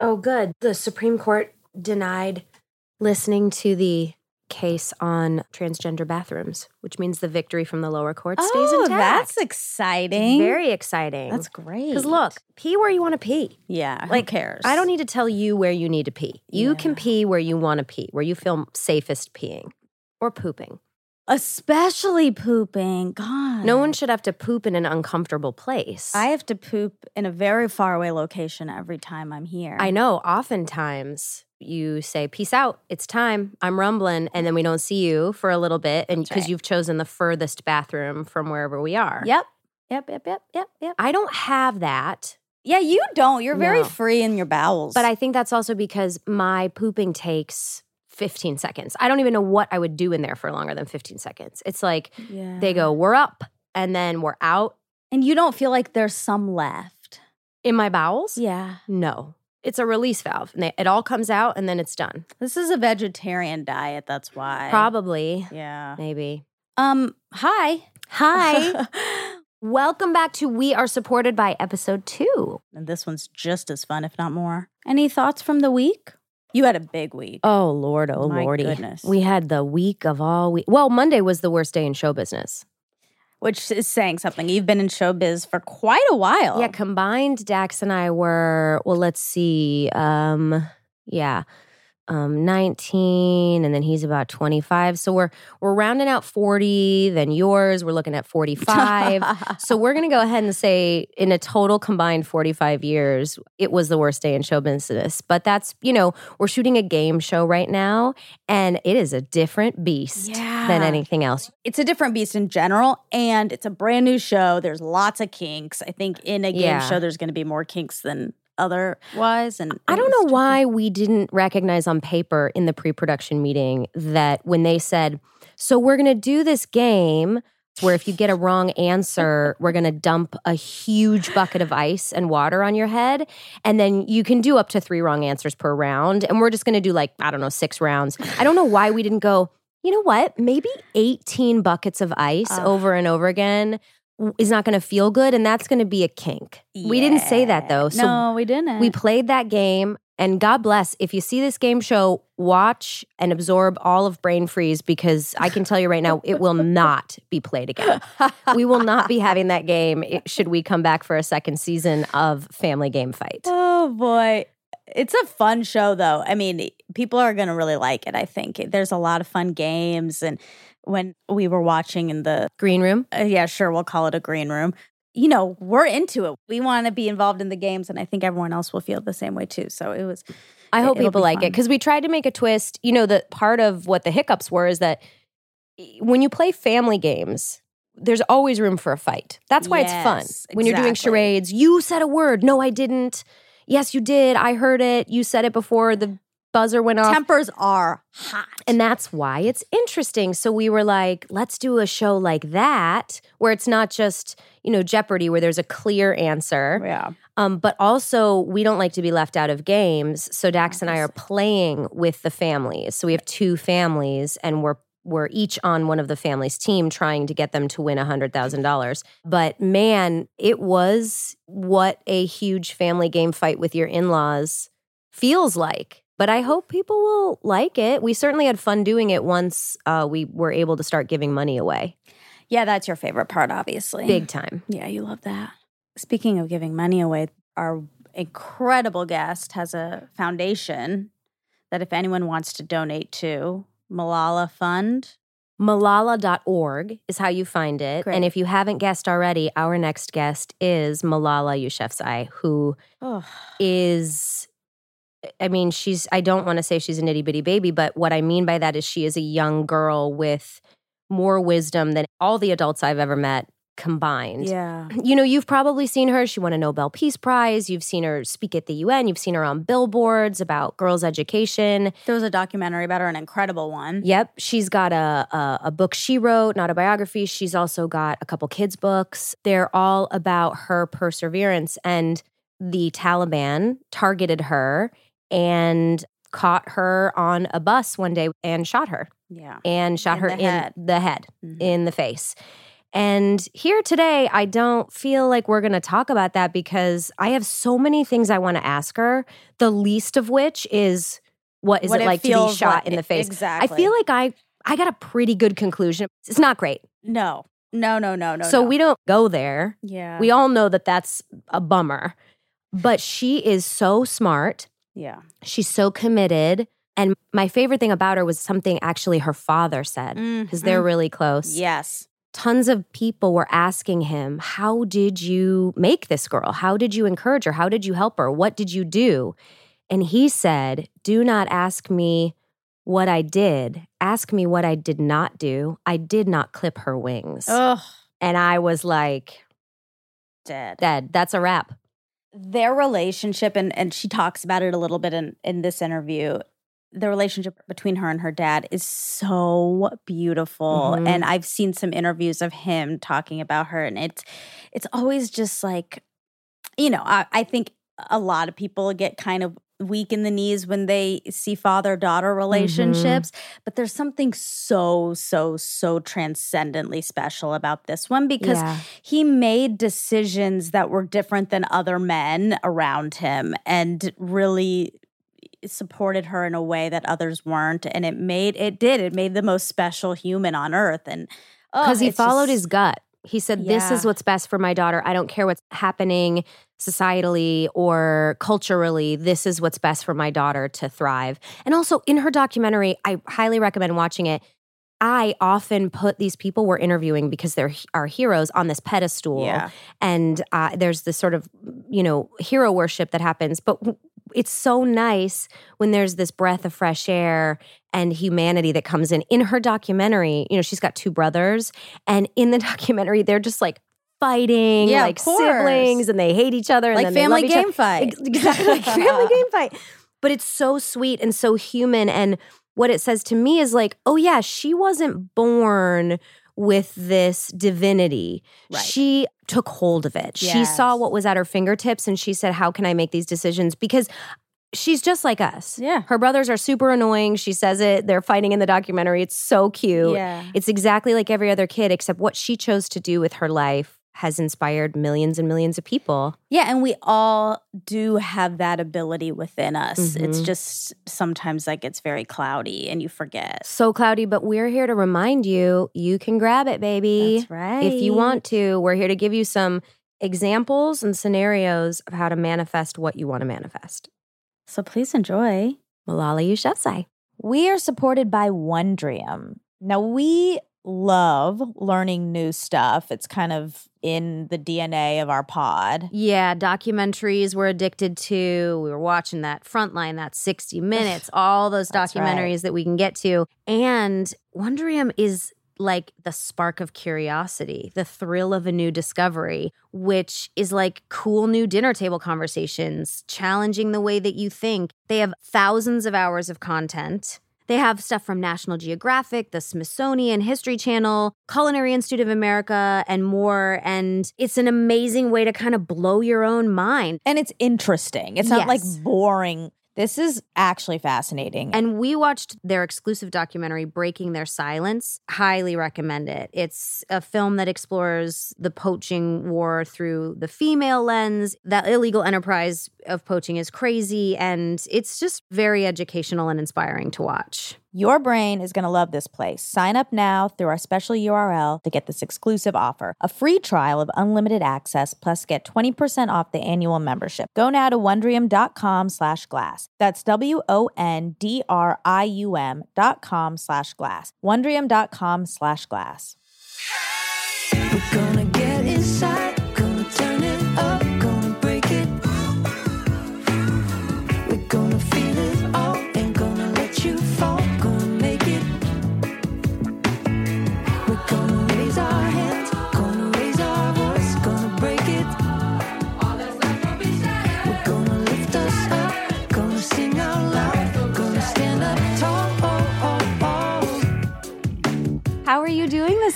Oh, good. The Supreme Court denied listening to the case on transgender bathrooms, which means the victory from the lower court stays oh, intact. that's exciting. very exciting. That's great. Because look, pee where you want to pee. yeah, who like, cares? I don't need to tell you where you need to pee. You can pee where you want to pee, where you feel safest peeing or pooping. Especially pooping. God, No one should have to poop in an uncomfortable place. I have to poop in a very far away location every time I'm here. I know. Oftentimes you say, Peace out. It's time. I'm rumbling. And then we don't see you for a little bit. And because right. you've chosen the furthest bathroom from wherever we are. Yep. Yep. Yep. Yep. Yep. Yep. I don't have that. Yeah, you don't. You're very No. free in your bowels. But I think that's also because my pooping takes 15 seconds. I don't even know what I would do in there for longer than 15 seconds. It's like yeah. they go, We're up. And then we're out and you don't feel like there's some left. in my bowels. Yeah. No. It's a release valve. And they- it all comes out and then it's done. This is a vegetarian diet. That's why. Probably. Yeah. Maybe. Um. Hi. Hi. Welcome back to We Are Supported by episode two. and this one's just as fun, if not more. Any thoughts from the week? You had a big week. Oh, Lord. Oh, My Lordy. goodness. We had the week of all week. Well, Monday was the worst day in show business. which is saying something. You've been in showbiz for quite a while. Yeah, combined, Dax and I were, well, let's see. Um, yeah. Um, 19 and then he's about 25. So we're we're rounding out 40, then yours, we're looking at 45. so we're going to go ahead and say in a total combined 45 years, it was the worst day in show business. But that's, you know, we're shooting a game show right now and it is a different beast than anything else. it's a different beast in general, and it's a brand new show. There's lots of kinks. I think in a game Yeah. show, there's going to be more kinks than otherwise. And I don't know why we didn't recognize on paper in the pre production meeting that when they said, so we're going to do this game where if you get a wrong answer, we're going to dump a huge bucket of ice and water on your head. And then you can do up to three wrong answers per round. And we're just going to do like, I don't know, six rounds. I don't know why we didn't go, you know what? Maybe 18 buckets of ice Ugh. over and over again is not going to feel good. And that's going to be a kink. We didn't say that though. So no, we didn't. we played that game, and God bless. If you see this game show, watch and absorb all of Brain Freeze because I can tell you right now, it will not be played again. We will not be having that game should we come back for a second season of Family Game Fight. Oh boy. It's a fun show though. I mean, people are going to really like it, I think. There's a lot of fun games and when we were watching in the Green Room. uh, yeah, sure, we'll call it a green room. You know, we're into it. We want to be involved in the games and I think everyone else will feel the same way too. So it was I It- hope people like it because we tried to make a twist. You know, that part of what the hiccups were is that when you play family games, there's always room for a fight. That's why it's fun. Yes, When you're doing charades, you said a word. No, I didn't. Yes, you did. I heard it. You said it before the buzzer went off. tempers are hot. And that's why it's interesting. So we were like, let's do a show like that where it's not just, you know, Jeopardy where there's a clear answer. yeah. Um, but also we don't like to be left out of games. So Dax and I are playing with the families. So we have two families and we're we're each on one of the families' team trying to get them to win $100,000. But man, it was what a huge family game fight with your in-laws feels like. But I hope people will like it. We certainly had fun doing it once uh, we were able to start giving money away. Yeah, that's your favorite part, obviously. Big time. Yeah, you love that. Speaking of giving money away, our incredible guest has a foundation that if anyone wants to donate to, Malala Fund. Malala.org is how you find it. Great. And if you haven't guessed already, our next guest is Malala Yousafzai, who Oh, is, I mean, she's, I don't want to say she's a nitty bitty baby, but what I mean by that is she is a young girl with more wisdom than all the adults I've ever met combined. yeah. You know, you've probably seen her. She won a Nobel Peace Prize. You've seen her speak at the UN. You've seen her on billboards about girls' education. There was a documentary about her, an incredible one. Yep, she's got a, a a book she wrote, not a biography. She's also got a couple kids' books. They're all about her perseverance. And the Taliban targeted her and caught her on a bus one day and shot her Yeah. and shot In her the in head. the head Mhm. in the face. And here today, I don't feel like we're going to talk about that because I have so many things I want to ask her, the least of which is what is What it it like to be shot like- in the face? exactly. I feel like I I got a pretty good conclusion. It's not great. No, no, no, no, no. so no. we don't go there. yeah, We all know that that's a bummer. But she is so smart. Yeah. She's so committed. And my favorite thing about her was something actually her father said because they're Mhm. really close. yes, Tons of people were asking him, How did you make this girl? How did you encourage her? How did you help her? What did you do? And he said, Do not ask me what I did. Ask me what I did not do. I did not clip her wings. ugh, And I was like, dead. Dead. That's a wrap. Their relationship and and she talks about it a little bit in in this interview the relationship between her and her dad is so beautiful Mhm. and i've seen some interviews of him talking about her and it's it's always just like you know i, I think a lot of people get kind of weak in the knees when they see father daughter mm-hmm. relationships but there's something so so so transcendently special about this one because Yeah. he made decisions that were different than other men around him and really supported her in a way that others weren't and it made it did it made the most special human on earth and oh, because he followed just- his gut. He said, This is what's best for my daughter. I don't care what's happening societally or culturally. This is what's best for my daughter to thrive. And also in her documentary, I highly recommend watching it. I often put these people we're interviewing because they're our heroes on this pedestal. yeah and uh, there's this sort of you know hero worship that happens but w- it's so nice when there's this breath of fresh air and humanity that comes in in her documentary you know she's got two brothers and in the documentary they're just like fighting Yeah, like siblings and they hate each other and like then family love each other. game fight Exactly, like family game fight. But it's so sweet and so human. And what it says to me is like, oh, yeah, she wasn't born with this divinity. Right. She took hold of it. She saw what was at her fingertips and she said, how can I make these decisions? Because she's just like us. yeah Her brothers are super annoying. She says it. They're fighting in the documentary. It's so cute. yeah It's exactly like every other kid, except what she chose to do with her life has inspired millions and millions of people. Yeah, and we all do have that ability within us. It's Mhm. just sometimes like it's very cloudy and you forget. So cloudy, but we're here to remind you you can grab it, baby. That's right. If you want to, we're here to give you some examples and scenarios of how to manifest what you want to manifest. So please enjoy. Malala Yousafzai. We are supported by Wondrium. Now, we love learning new stuff. It's kind of in the DNA of our pod. Yeah, documentaries we're addicted to. We were watching that Frontline, that 60 Minutes, all those That's right. documentaries that we can get to. And Wondrium is like the spark of curiosity, the thrill of a new discovery, which is like cool new dinner table conversations, challenging the way that you think. They have thousands of hours of content. They have stuff from National Geographic, the Smithsonian History Channel, Culinary Institute of America, and more. And it's an amazing way to kind of blow your own mind. And it's interesting. It's not like boring. This is actually fascinating. And we watched their exclusive documentary, Breaking Their Silence. Highly recommend it. It's a film that explores the poaching war through the female lens. That illegal enterprise of poaching is crazy, and it's just very educational and inspiring to watch. Your brain is going to love this place. Sign up now through our special URL to get this exclusive offer. A free trial of unlimited access plus get 20% off the annual membership. Go now to wondrium.com slash glass. That's W-O-N-D-R-I-U-M dot com slash glass. Wondrium.com slash glass. We're gonna get inside,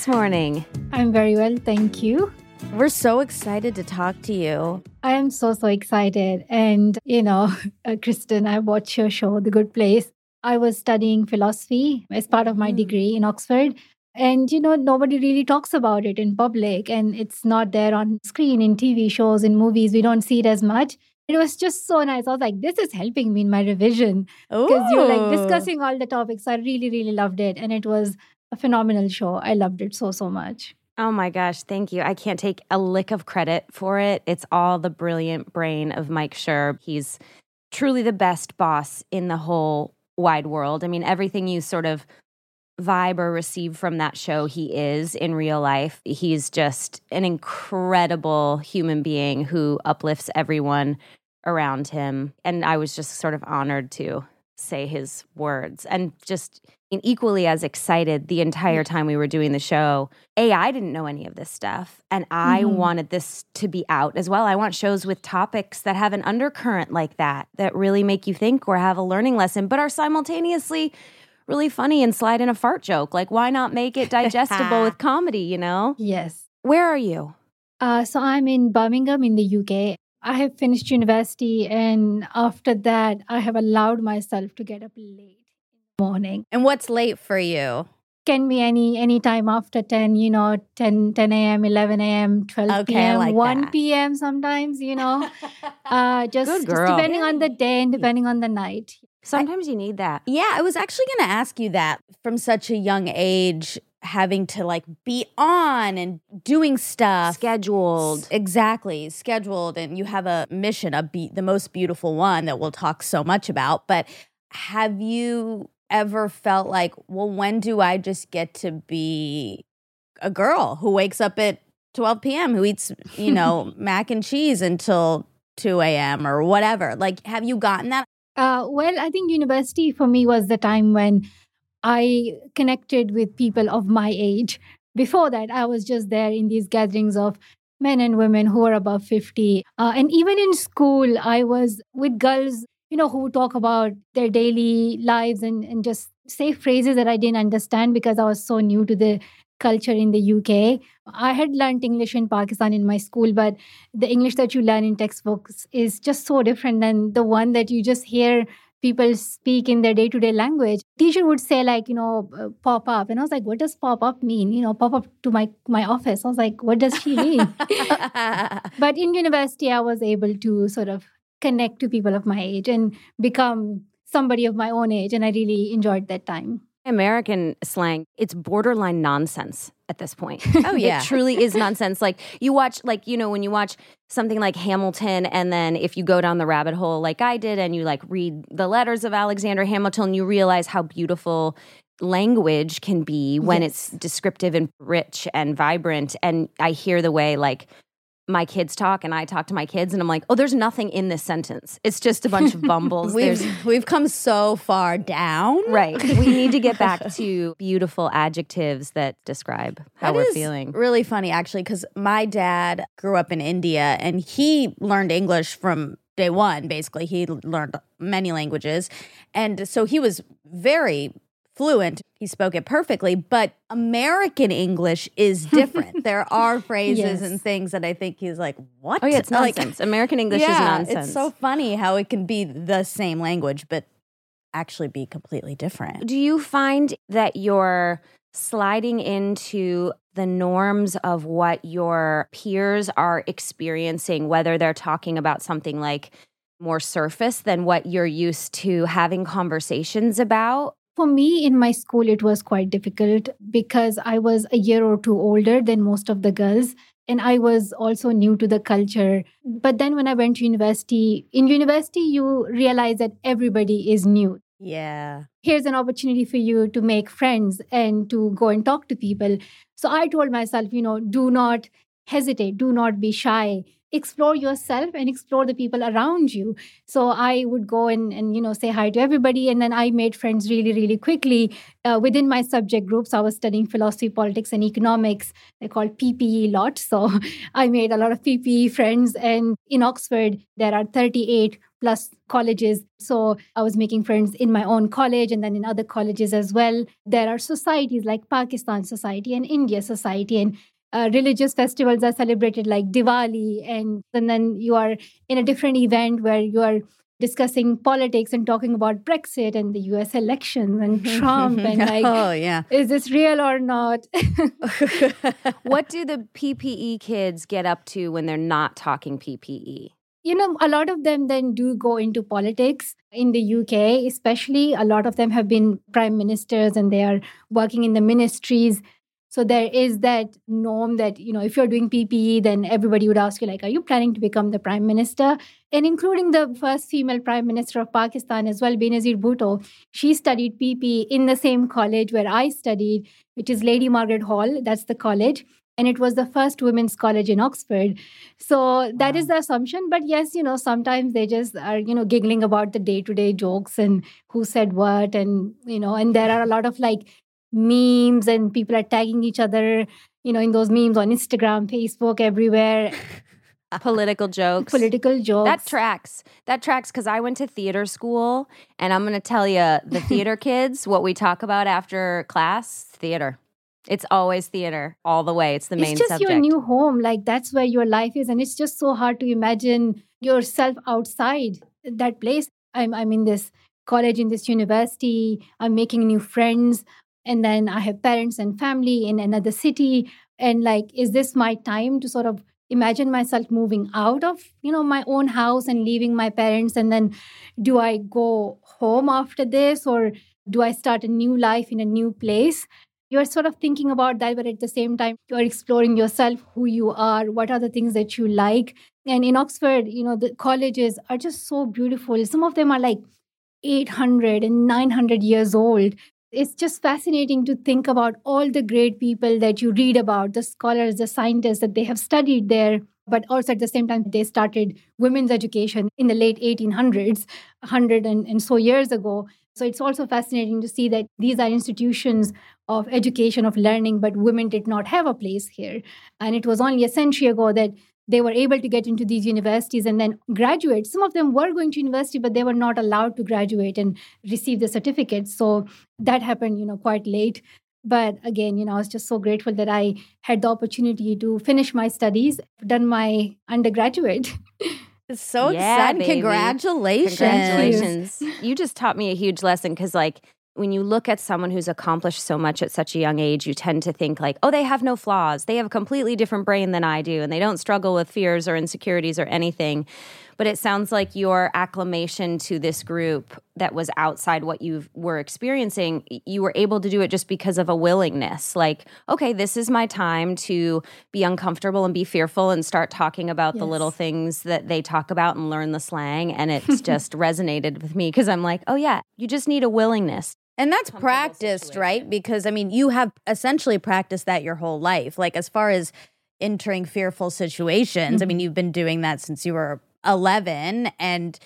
morning? I'm very well, thank you. We're so excited to talk to you. I am so, so excited. And, you know, uh, Kristen, I watched your show, The Good Place. I was studying philosophy as part of my Mm. degree in Oxford. And, you know, nobody really talks about it in public and it's not there on screen in TV shows, in movies. We don't see it as much. It was just so nice. I was like, this is helping me in my revision because you're like discussing all the topics. I really, really loved it. And it was a phenomenal show. I loved it so, so much. Oh my gosh, thank you. I can't take a lick of credit for it. It's all the brilliant brain of Mike Schur. He's truly the best boss in the whole wide world. I mean, everything you sort of vibe or receive from that show, he is in real life. He's just an incredible human being who uplifts everyone around him. And I was just sort of honored to say his words and just equally as excited the entire time we were doing the show. A, I didn't know any of this stuff. And I Mhm. wanted this to be out as well. I want shows with topics that have an undercurrent like that, that really make you think or have a learning lesson, but are simultaneously really funny and slide in a fart joke. Like, why not make it digestible with comedy, you know? Yes. Where are you? Uh, so I'm in Birmingham in the UK. I have finished university, and after that, I have allowed myself to get up late morning. And what's late for you? Can be any any time after 10, you know, 10, 10 a.m., 11 a.m., 12 Okay, p.m., like 1 that. p.m. sometimes, you know. Uh, just, just depending on the day and depending on the night. Sometimes you need that. Yeah, I was actually going to ask you that from such a young age, having to like be on and doing stuff. Scheduled. S- Exactly, scheduled, and you have a mission, a be- the most beautiful one that we'll talk so much about. But have you ever felt like, well, when do I just get to be a girl who wakes up at 12 p.m., who eats, you know, mac and cheese until 2 a.m. or whatever? Like, have you gotten that? Uh, well, I think university for me was the time when I connected with people of my age. Before that, I was just there in these gatherings of men and women who are above 50. Uh, and even in school, I was with girls, you know, who talk about their daily lives and, and just say phrases that I didn't understand because I was so new to the culture in the UK. I had learned English in Pakistan in my school, but the English that you learn in textbooks is just so different than the one that you just hear people speak in their day-to-day language. Teacher would say like you know uh, pop up and i was like what does pop up mean? You know pop up to my my office. I was like what does she mean? But in university i was able to sort of connect to people of my age and become somebody of my own age and i really enjoyed that time American slang, it's borderline nonsense at this point. Oh, yeah. It truly is nonsense. Like you watch, like, you know, when you watch something like Hamilton, and then if you go down the rabbit hole like I did, and you like read the letters of Alexander Hamilton, you realize how beautiful language can be when it's descriptive and rich and vibrant. And I hear the way like my kids talk and I talk to my kids and I'm like, oh, there's nothing in this sentence. It's just a bunch of bumbles. We've, we've come so far down. Right. We need to get back to beautiful adjectives that describe how That we're is feeling. Really funny, actually, because my dad grew up in India and he learned English from day one. Basically, he learned many languages, and so he was very fluent. He spoke it perfectly, but American English is different. there are phrases Yes. and things that I think he's like, "What? Oh, yeah, it's Like, nonsense. American English is yeah, nonsense. It's so funny how it can be the same language, but actually be completely different. Do you find that you're sliding into the norms of what your peers are experiencing, whether they're talking about something like more surface than what you're used to having conversations about? For me, in my school, it was quite difficult because I was a year or two older than most of the girls. And I was also new to the culture. But then when I went to university, in university, you realize that everybody is new. Yeah. Here's an opportunity for you to make friends and to go and talk to people. So I told myself, you know, do not hesitate, do not be shy. Explore yourself and explore the people around you. So I would go and, and you know say hi to everybody, and then I made friends really, really quickly uh, within my subject groups. I was studying philosophy, politics, and economics. They're called PPE lot. So I made a lot of PPE friends. And in Oxford, there are 38 plus colleges. So I was making friends in my own college and then in other colleges as well. There are societies like Pakistan Society and India Society and uh, religious festivals are celebrated like Diwali, and, and then you are in a different event where you are discussing politics and talking about Brexit and the US elections and Trump and like, oh yeah. is this real or not? what do the PPE kids get up to when they're not talking? PPE? you know, a lot of them then do go into politics in the UK, especially. A lot of them have been prime ministers and they are working in the ministries. So there is that norm that, you know, if you're doing PPE, then everybody would ask you, like, are you planning to become the prime minister? And including the first female prime minister of Pakistan as well, Benazir Bhutto, she studied PPE in the same college where I studied, which is Lady Margaret Hall. That's the college. And it was the first women's college in oxford. So that is the assumption. But yes you know sometimes they just are you know giggling about the day to day jokes and who said what and you know and there are a lot of like memes and people are tagging each other you know in those memes on instagram facebook everywhere Political jokes. political jokes That tracks. That tracks because I went to theater school, and I'm going to tell you, the theater kids, what we talk about after class, theater. It's always theater all the way. It's the main it's just subject. your new home like that's where your life is and it's just so hard to imagine yourself outside that place i'm i'm in this college in this university i'm making new friends and then i have parents and family in another city and like is this my time to sort of imagine myself moving out of you know my own house and leaving my parents and then do i go home after this or do i start a new life in a new place you're sort of thinking about that, but at the same time, you're exploring yourself, who you are, what are the things that you like. And in Oxford, you know, the colleges are just so beautiful. Some of them are like 800 and 900 years old. It's just fascinating to think about all the great people that you read about, the scholars, the scientists that they have studied there. But also at the same time, they started women's education in the late 1800s, 100 and, and so years ago. So it's also fascinating to see that these are institutions of education, of learning, but women did not have a place here. And it was only a century ago that they were able to get into these universities and then graduate. Some of them were going to university, but they were not allowed to graduate and receive the certificates. So that happened, you know, quite late. But again, you know, I was just so grateful that I had the opportunity to finish my studies, done my undergraduate. It's so Yeah, exciting. baby. Congratulations. Congratulations. you just taught me a huge lesson because, like, when you look at someone who's accomplished so much at such a young age, you tend to think, like, oh, they have no flaws. They have a completely different brain than I do, and they don't struggle with fears or insecurities or anything. But it sounds like your acclamation to this group that was outside what you were experiencing, you were able to do it just because of a willingness. Like, okay, this is my time to be uncomfortable and be fearful and start talking about the little things that they talk about and learn the slang. And it's just resonated with me because I'm like, oh, yeah, you just need a willingness. And that's practiced, situation. right? Because I mean, you have essentially practiced that your whole life. Like as far as entering fearful situations, I mean, mm-hmm. you've been doing that since you were 11 and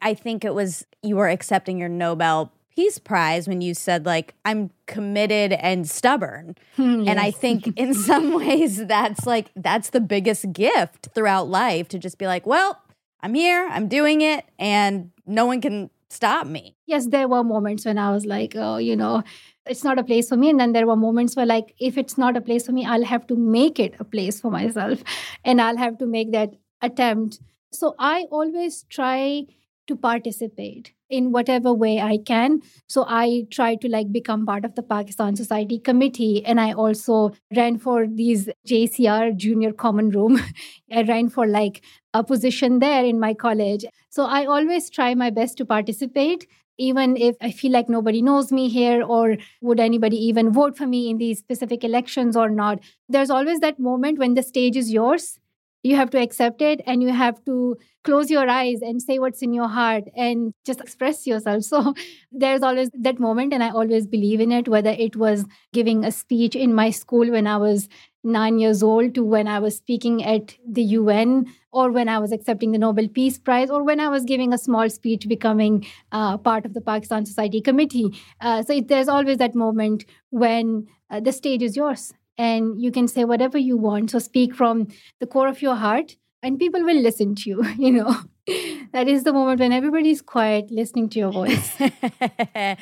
I think it was you were accepting your Nobel Peace Prize when you said like I'm committed and stubborn. And I think in some ways that's like that's the biggest gift throughout life to just be like, well, I'm here, I'm doing it and no one can stop me. yes, there were moments when I was like, oh, you know, it's not a place for me. And then there were moments where, like, if it's not a place for me, I'll have to make it a place for myself and I'll have to make that attempt. So I always try to participate in whatever way I can. So I try to like become part of the Pakistan Society Committee. And I also ran for these JCR Junior Common Room. I ran for like a position there in my college. So I always try my best to participate, even if I feel like nobody knows me here or would anybody even vote for me in these specific elections or not. There's always that moment when the stage is yours. You have to accept it and you have to close your eyes and say what's in your heart and just express yourself. So there's always that moment, and I always believe in it, whether it was giving a speech in my school when I was nine years old to when I was speaking at the UN or when I was accepting the Nobel Peace Prize or when I was giving a small speech becoming uh, part of the Pakistan Society Committee. Uh, so it, there's always that moment when uh, the stage is yours and you can say whatever you want. So speak from the core of your heart and people will listen to you, you know. that is the moment when everybody's quiet listening to your voice.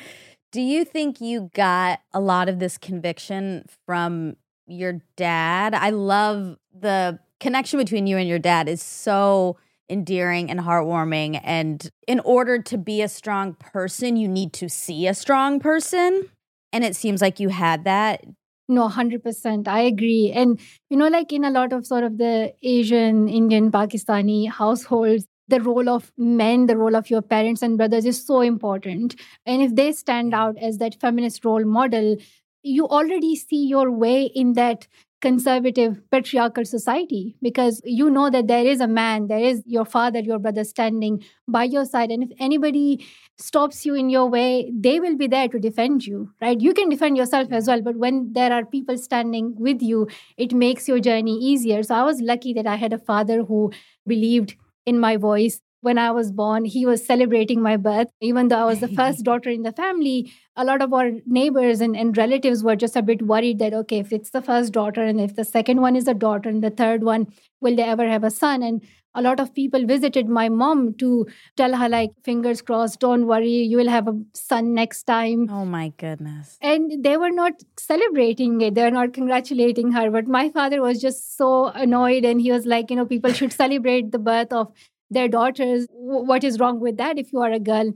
Do you think you got a lot of this conviction from your dad? I love the connection between you and your dad is so endearing and heartwarming. And in order to be a strong person, you need to see a strong person. And it seems like you had that. No, 100%. I agree. And, you know, like in a lot of sort of the Asian, Indian, Pakistani households, the role of men, the role of your parents and brothers is so important. And if they stand out as that feminist role model, you already see your way in that conservative patriarchal society because you know that there is a man there is your father your brother standing by your side and if anybody stops you in your way they will be there to defend you right? You can defend yourself as well but when there are people standing with you it makes your journey easier. So i was lucky that i had a father who believed in my voice when I was born, he was celebrating my birth. Even though I was the first daughter in the family, a lot of our neighbors and, and relatives were just a bit worried that, okay, if it's the first daughter and if the second one is a daughter and the third one, will they ever have a son? And a lot of people visited my mom to tell her, like, fingers crossed, don't worry, you will have a son next time. Oh my goodness. And they were not celebrating it, they were not congratulating her. But my father was just so annoyed and he was like, you know, people should celebrate the birth of their daughters. What is wrong with that if you are a girl?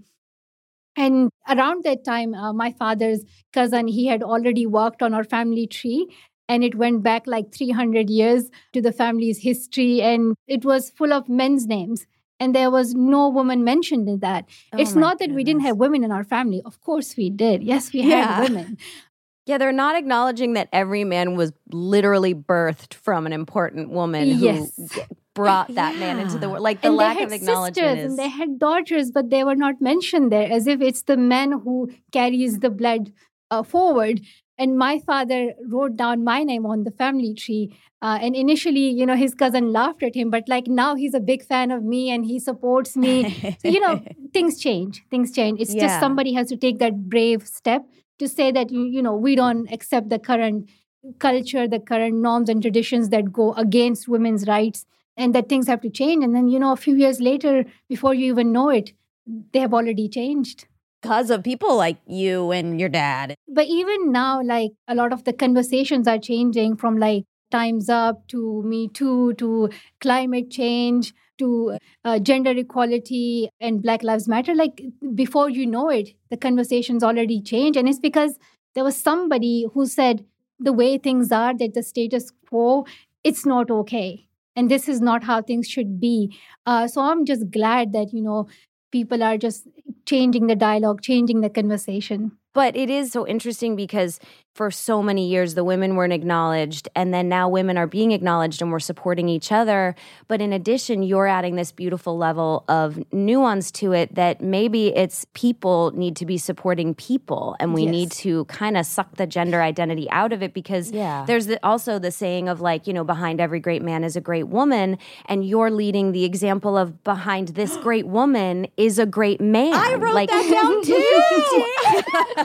And around that time, uh, my father's cousin, he had already worked on our family tree and it went back like 300 years to the family's history and it was full of men's names and there was no woman mentioned in that Oh it's not that we didn't have women in our family of course we did yes we Yeah. had women Yeah, they're not acknowledging that every man was literally birthed from an important woman Yes. who brought that man into the world. Like the and lack they of acknowledgement sisters is and they had daughters but they were not mentioned there as if it's the man who carries the blood uh, forward and my father wrote down my name on the family tree uh, and initially you know his cousin laughed at him but like now he's a big fan of me and he supports me so you know things change things change it's Yeah. just somebody has to take that brave step to say that you, you know we don't accept the current culture the current norms and traditions that go against women's rights and that things have to change. And then you know a few years later before you even know it they have already changed. Because of people like you and your dad. but even now like a lot of the conversations are changing from like times up to me too to climate change to uh, gender equality and black lives matter. Like before you know it the conversations already change and it's because there was somebody who said the way things are that the status quo it's not okay and this is not how things should be. Uh, so i'm just glad that you know people are just changing the dialogue changing the conversation But it is so interesting because for so many years, the women weren't acknowledged. And then now women are being acknowledged and we're supporting each other. But in addition, you're adding this beautiful level of nuance to it that maybe it's people need to be supporting people and we Yes. need to kind of suck the gender identity out of it because Yeah. there's the, also the saying of like, you know, behind every great man is a great woman. And you're leading the example of behind this great woman is a great man. I wrote like, that down too.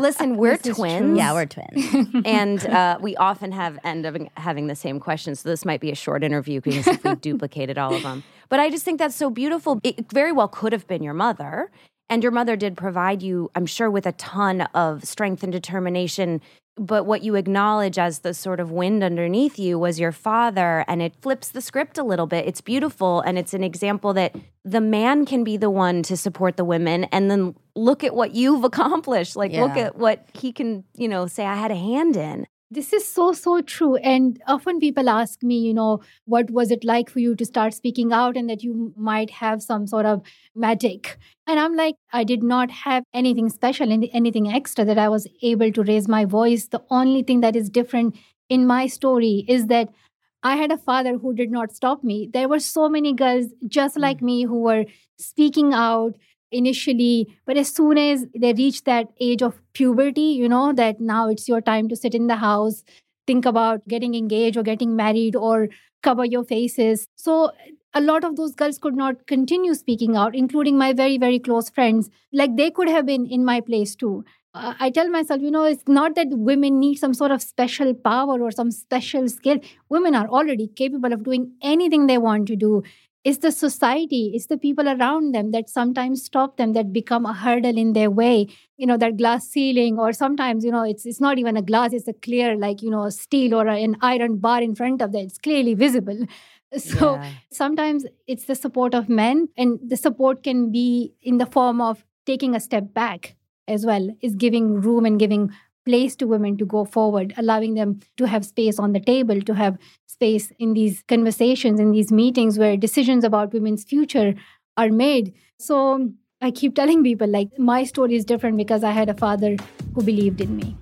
Listen, we're This twins. yeah, we're twins. and uh, we often have end up having the same questions. So this might be a short interview because if we duplicated all of them. But I just think that's so beautiful. It very well could have been your mother. And your mother did provide you, I'm sure, with a ton of strength and determination. But what you acknowledge as the sort of wind underneath you was your father, and it flips the script a little bit. It's beautiful, and it's an example that the man can be the one to support the women, and then look at what you've accomplished. Like, look at what he can, you know, say, I had a hand in. This is so, so true. And often people ask me, you know, what was it like for you to start speaking out and that you might have some sort of magic? And I'm like, I did not have anything special, any- anything extra that I was able to raise my voice. The only thing that is different in my story is that I had a father who did not stop me. There were so many girls just hmm. like me who were speaking out initially, but as soon as they reach that age of puberty, you know, that now it's your time to sit in the house, think about getting engaged or getting married or cover your faces. So a lot of those girls could not continue speaking out, including my very, very close friends. Like they could have been in my place too. Uh, I tell myself, you know, it's not that women need some sort of special power or some special skill. Women are already capable of doing anything they want to do. It's the society, it's the people around them that sometimes stop them, that become a hurdle in their way. You know, that glass ceiling, or sometimes, you know, it's it's not even a glass, it's a clear, like, you know, steel or an iron bar in front of them. It's clearly visible. So Yeah. sometimes it's the support of men, and the support can be in the form of taking a step back as well, is giving room and giving place to women to go forward, allowing them to have space on the table, to have space in these conversations, in these meetings where decisions about women's future are made. So I keep telling people, like, my story is different because I had a father who believed in me.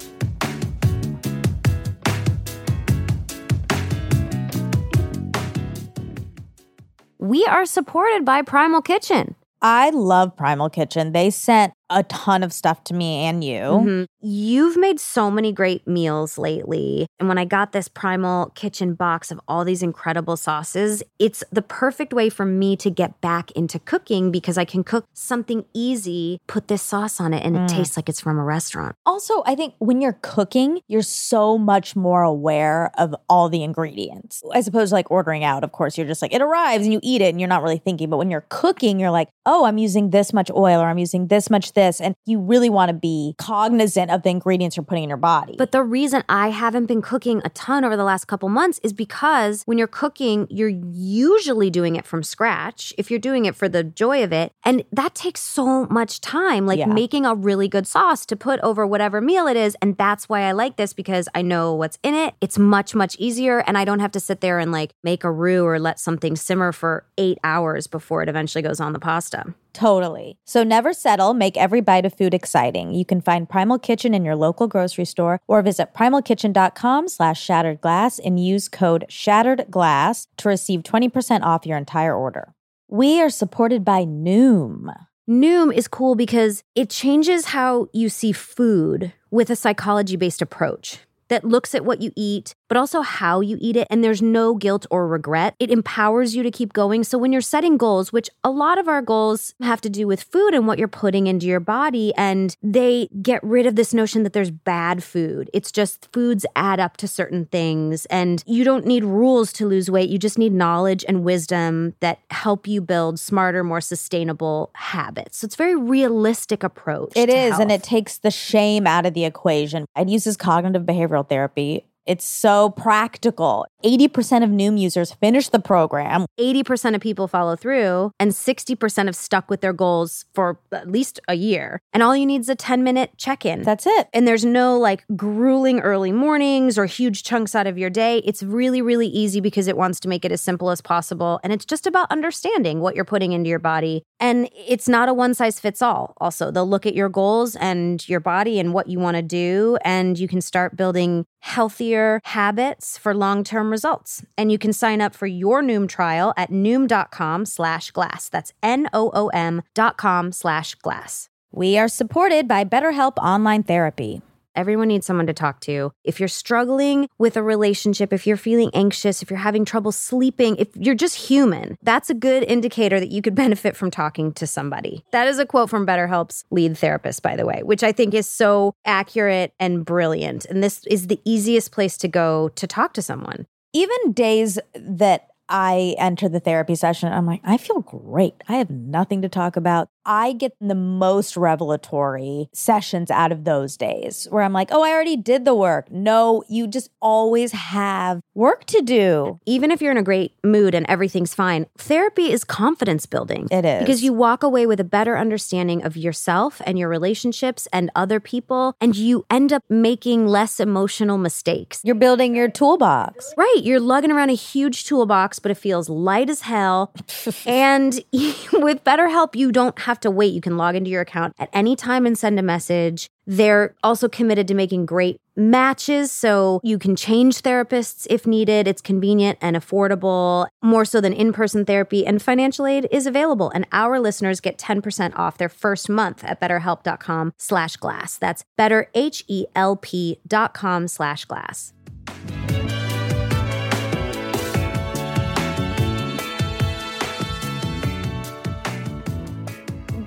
We are supported by Primal Kitchen. I love Primal Kitchen. They sent a ton of stuff to me and you. Mhm. You've made so many great meals lately. And when I got this Primal Kitchen box of all these incredible sauces, it's the perfect way for me to get back into cooking because I can cook something easy, put this sauce on it, and it Mm. tastes like it's from a restaurant. Also, I think when you're cooking, you're so much more aware of all the ingredients. I suppose like ordering out, of course, you're just like, it arrives and you eat it and you're not really thinking. But when you're cooking, you're like, oh, I'm using this much oil or I'm using this much this. And you really want to be cognizant of the ingredients you're putting in your body. But the reason I haven't been cooking a ton over the last couple months is because when you're cooking, you're usually doing it from scratch. If you're doing it for the joy of it, and that takes so much time, like Yeah. making a really good sauce to put over whatever meal it is. And that's why I like this because I know what's in it. It's much, much easier. And I don't have to sit there and like make a roux or let something simmer for eight hours before it eventually goes on the pasta. Totally. So never settle. Make every bite of food exciting. You can find Primal Kitchen in your local grocery store or visit primalkitchen.com slash shattered glass and use code shattered glass to receive 20% off your entire order. We are supported by Noom. Noom is cool because it changes how you see food with a psychology based approach that looks at what you eat, but also how you eat it. And there's no guilt or regret. It empowers you to keep going. So when you're setting goals, which a lot of our goals have to do with food and what you're putting into your body, and they get rid of this notion that there's bad food. It's just foods add up to certain things. And you don't need rules to lose weight. You just need knowledge and wisdom that help you build smarter, more sustainable habits. So it's a very realistic approach. It is, is, and it takes the shame out of the equation. It uses cognitive behavioral therapy. It's so practical. 80% of Noom users finish the program. 80% of people follow through and 60% have stuck with their goals for at least a year. And all you need is a 10 minute check in. That's it. and there's no like grueling early mornings or huge chunks out of your day. It's really, really easy because it wants to make it as simple as possible. And it's just about understanding what you're putting into your body. And it's not a one size fits all. Also, they'll look at your goals and your body and what you want to do. And you can start building healthier habits for long term results. And you can sign up for your Noom trial at noom.com slash glass. That's N O O M dot com slash glass. We are supported by BetterHelp Online Therapy. Everyone needs someone to talk to. If you're struggling with a relationship, if you're feeling anxious, if you're having trouble sleeping, if you're just human, that's a good indicator that you could benefit from talking to somebody. That is a quote from BetterHelp's lead therapist, by the way, which I think is so accurate and brilliant. And this is the easiest place to go to talk to someone. Even days that I enter the therapy session, I'm like, I feel great. I have nothing to talk about. I get the most revelatory sessions out of those days where I'm like, oh, I already did the work. No, you just always have work to do. Even if you're in a great mood and everything's fine, therapy is confidence building. It is. Because you walk away with a better understanding of yourself and your relationships and other people, and you end up making less emotional mistakes. You're building your toolbox. Right, you're lugging around a huge toolbox, but it feels light as hell. and with BetterHelp, you don't have to wait. You can log into your account at any time and send a message. They're also committed to making great matches, so you can change therapists if needed. It's convenient and affordable, more so than in person therapy. And financial aid is available. And our listeners get 10% off their first month at betterhelp.com slash glass. That's betterhelp.com slash glass.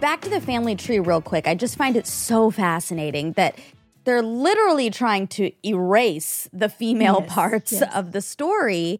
Back to the family tree, real quick. I just find it so fascinating that they're literally trying to erase the female Yes, parts yes. of the story.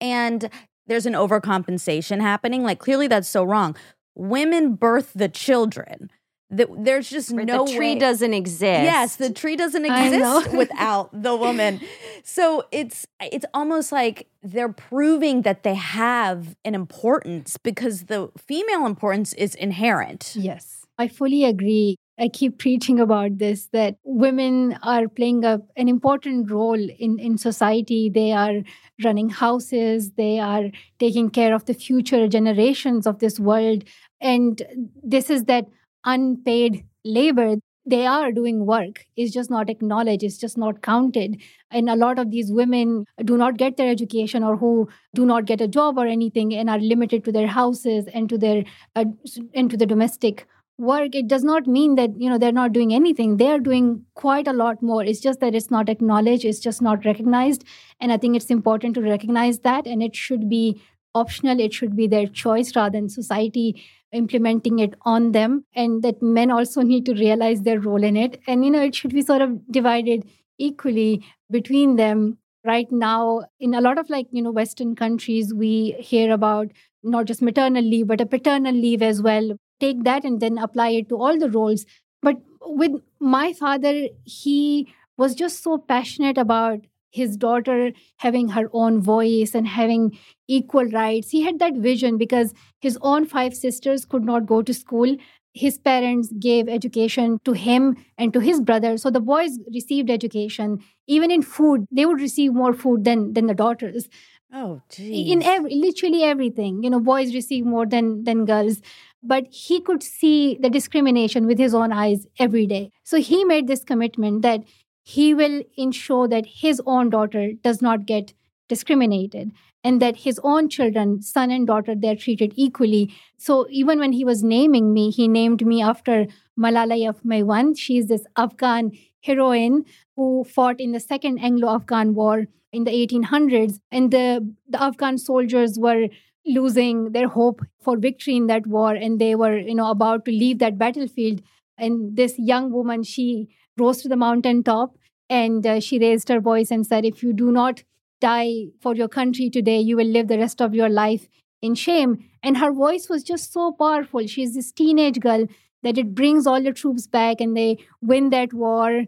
And there's an overcompensation happening. Like clearly that's so wrong. Women birth the children. The, there's just Right, no the tree way- doesn't exist. Yes, the tree doesn't exist without the woman. So it's it's almost like they're proving that they have an importance because the female importance is inherent. Yes, I fully agree. I keep preaching about this that women are playing a, an important role in, in society. They are running houses, they are taking care of the future generations of this world. And this is that unpaid labor. They are doing work. It's just not acknowledged, it's just not counted. And a lot of these women do not get their education or who do not get a job or anything and are limited to their houses and to their uh, and to the domestic work it does not mean that you know they're not doing anything they are doing quite a lot more it's just that it's not acknowledged it's just not recognized and i think it's important to recognize that and it should be optional it should be their choice rather than society implementing it on them and that men also need to realize their role in it. And you know it should be sort of divided equally between them. Right now in a lot of like you know western countries we hear about not just maternal leave but a paternal leave as well. Take that and then apply it to all the roles. But with my father he was just so passionate about his daughter having her own voice and having equal rights. He had that vision because his own five sisters could not go to school. His parents gave education to him and to his brother. So the boys received education. Even in food they would receive more food than than the daughters. Oh, geez. in every literally everything you know boys receive more than than girls. But he could see the discrimination with his own eyes every day. So he made this commitment that he will ensure that his own daughter does not get discriminated and that his own children son and daughter they're treated equally. So even when he was naming me he named me after malala yousafzai she's this afghan heroine who fought in the second anglo-afghan war in the 1800s and the, the afghan soldiers were losing their hope for victory in that war. And they were you know about to leave that battlefield. And this young woman she rose to the mountain top and uh, she raised her voice and said if you do not die for your country today you will live the rest of your life in shame. And her voice was just so powerful. She's this teenage girl that it brings all the troops back and they win that war.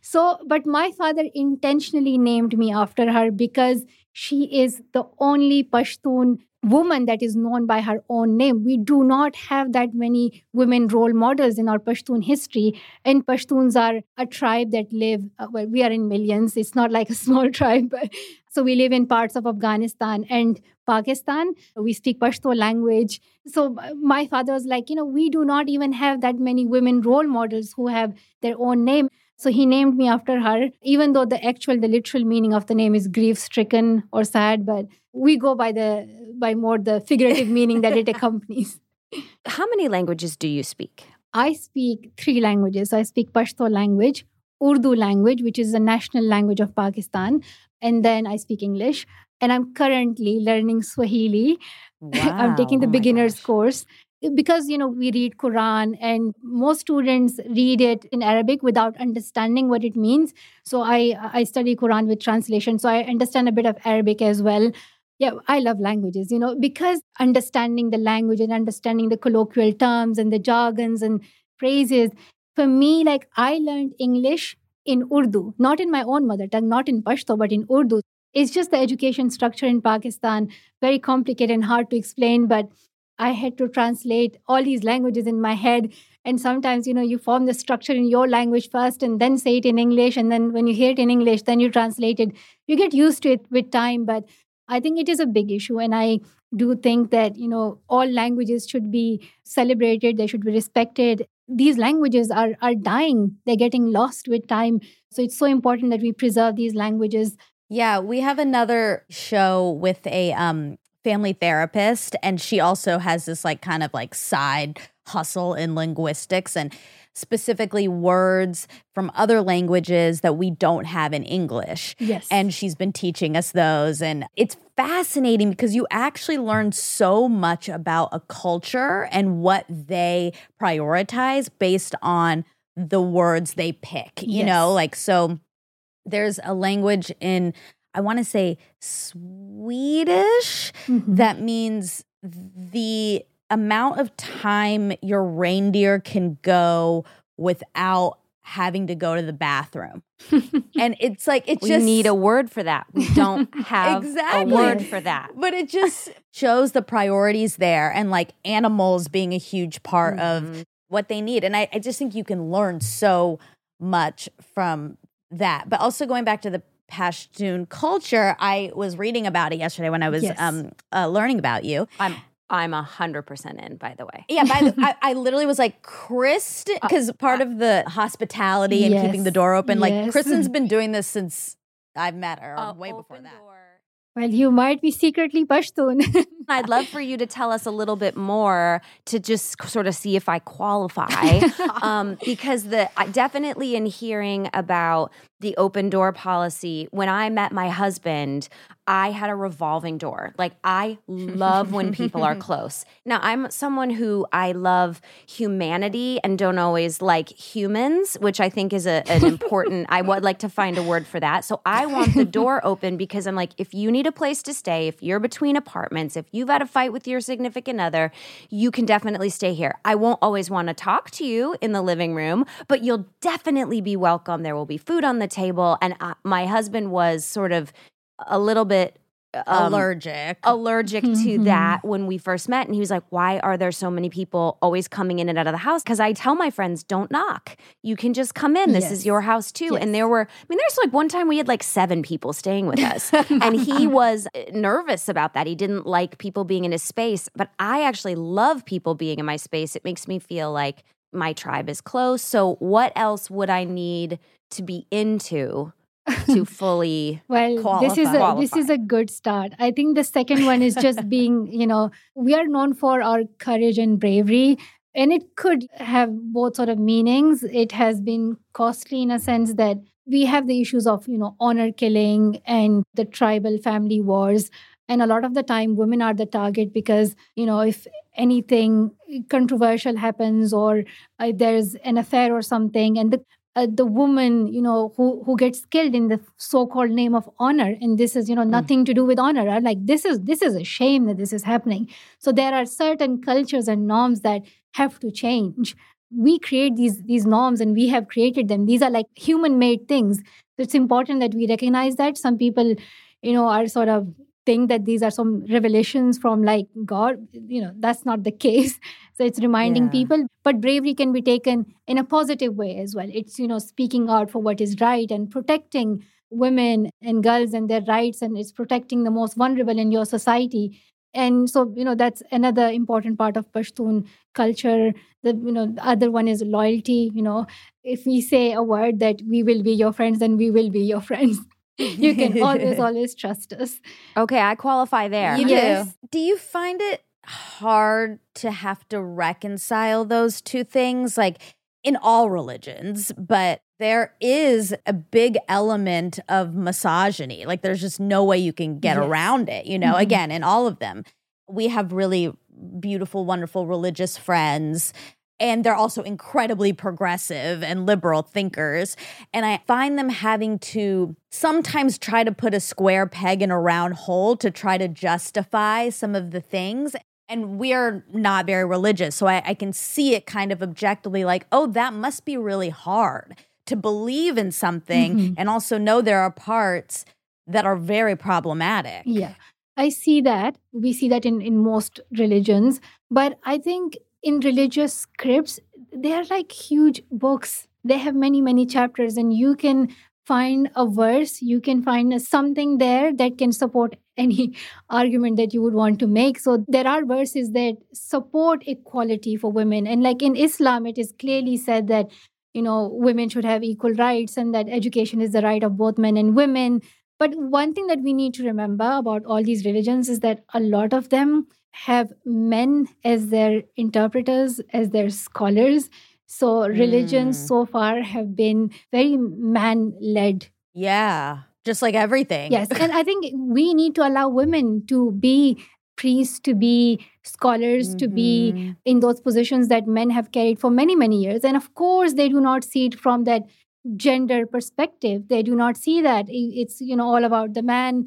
So, but my father intentionally named me after her because she is the only Pashtun woman that is known by her own name. We do not have that many women role models in our Pashtun history. And Pashtuns are a tribe that live, uh, well, we are in millions. It's not like a small tribe. so, we live in parts of Afghanistan and Pakistan. We speak Pashto language. So, uh, my father was like, you know, we do not even have that many women role models who have their own name. So he named me after her, even though the actual, the literal meaning of the name is grief stricken or sad, but we go by the by more the figurative meaning that it accompanies. How many languages do you speak? I speak three languages. I speak Pashto language, Urdu language, which is the national language of Pakistan, and then I speak English. And I'm currently learning Swahili. I'm taking the Oh beginner's course because you know we read quran and most students read it in arabic without understanding what it means so i i study quran with translation so i understand a bit of arabic as well yeah i love languages you know because understanding the language and understanding the colloquial terms and the jargons and phrases for me like i learned english in urdu not in my own mother tongue not in pashto but in urdu it's just the education structure in pakistan very complicated and hard to explain but I had to translate all these languages in my head. And sometimes, you know, you form the structure in your language first and then say it in English. And then when you hear it in English, then you translate it. You get used to it with time. But I think it is a big issue. And I do think that, you know, all languages should be celebrated, they should be respected. These languages are, are dying, they're getting lost with time. So it's so important that we preserve these languages. Yeah, we have another show with a um family therapist and she also has this like kind of like side hustle in linguistics and specifically words from other languages that we don't have in English. Yes. And she's been teaching us those and it's fascinating because you actually learn so much about a culture and what they prioritize based on the words they pick. You know, like so there's a language in I want to say Swedish Mhm. that means the amount of time your reindeer can go without having to go to the bathroom. And it's like it We just need a word for that. We don't have Exactly. a word for that. but it just shows the priorities there and like animals being a huge part of Mhm. what they need. And I, I just think you can learn so much from that. But also going back to the Pashtun culture, I was reading about it yesterday when I was Yes. um, uh, learning about you. I'm I'm a hundred percent in. By the way, Yeah, by the, I, I literally was like, Kristen, because part of the hospitality and keeping the door open, like Kristen's been doing this since I've met her, or Uh, way before that. door. Well, you might be secretly Pashtun. I'd love for you to tell us a little bit more to just sort of see if I qualify. um, because the I definitely in hearing about the open door policy, when I met my husband, I had a revolving door. Like I love when people are close. Now I'm someone who I love humanity and don't always like humans, which I think is a, an important. I would like to find a word for that. So I want the door open because I'm like, if you need a place to stay, if you're between apartments, if you've had a fight with your significant other, you can definitely stay here. I won't always want to talk to you in the living room, but you'll definitely be welcome. There will be food on the table. And uh, my husband was sort of a little bit um, Allergic. allergic to Mhm. that when we first met. And he was like, Why are there so many people always coming in and out of the house? Because I tell my friends, Don't knock. You can just come in. This is your house too. Yes. And there were, I mean, there's like one time we had like seven people staying with us. and he was uh, nervous about that. He didn't like people being in his space. But I actually love people being in my space. It makes me feel like my tribe is close. So, what else would I need to be into to fully? Well, this is a Qualify. this is a good start. I think the second one is just being, you know, we are known for our courage and bravery, and it could have both sort of meanings. It has been costly in a sense that we have the issues of, you know, honor killing and the tribal family wars. And a lot of the time, women are the target because, you know, if anything controversial happens or uh, there's an affair or something, and the uh, the woman you know who who gets killed in the so-called name of honor. And this is you know nothing to do with honor I'm like this is this is a shame that this is happening. So there are certain cultures and norms that have to change. We create these these norms and we have created them. These are like human made things. It's important that we recognize that. Some people you know are sort of think that these are some revelations from like god you know that's not the case. So it's reminding Yeah. people but bravery can be taken in a positive way as well. It's you know speaking out for what is right and protecting women and girls and their rights and it's protecting the most vulnerable in your society. And so you know that's another important part of pashtun culture. The you know the other one is loyalty you know. If we say a word that we will be your friends then we will be your friends you can always always trust us Okay, I qualify there. You Yes. do. Do you find it hard to have to reconcile those two things? Like in all religions, but there is a big element of misogyny. Like there's just no way you can get Yes. around it, you know, Mhm. again, in all of them. We have really beautiful, wonderful religious friends. And they're also incredibly progressive and liberal thinkers. And I find them having to sometimes try to put a square peg in a round hole to try to justify some of the things. And we're not very religious. So I, I can see it kind of objectively like, oh, that must be really hard to believe in something Mhm. and also know there are parts that are very problematic. Yeah, I see that. We see that in, in most religions. But I think in religious scripts, they are like huge books. They have many, many chapters, and you can find a verse, you can find something there that can support any argument that you would want to make. So there are verses that support equality for women. And like in Islam, it is clearly said that, you know, women should have equal rights and that education is the right of both men and women. But one thing that we need to remember about all these religions is that a lot of them have men as their interpreters, as their scholars. So religions Mm. so far have been very man led. Yeah. Just like everything. Yes. And I think we need to allow women to be priests, to be scholars, to be Mhm. in those positions that men have carried for many, many years. And of course, they do not see it from that gender perspective. They do not see that it's you know all about the man,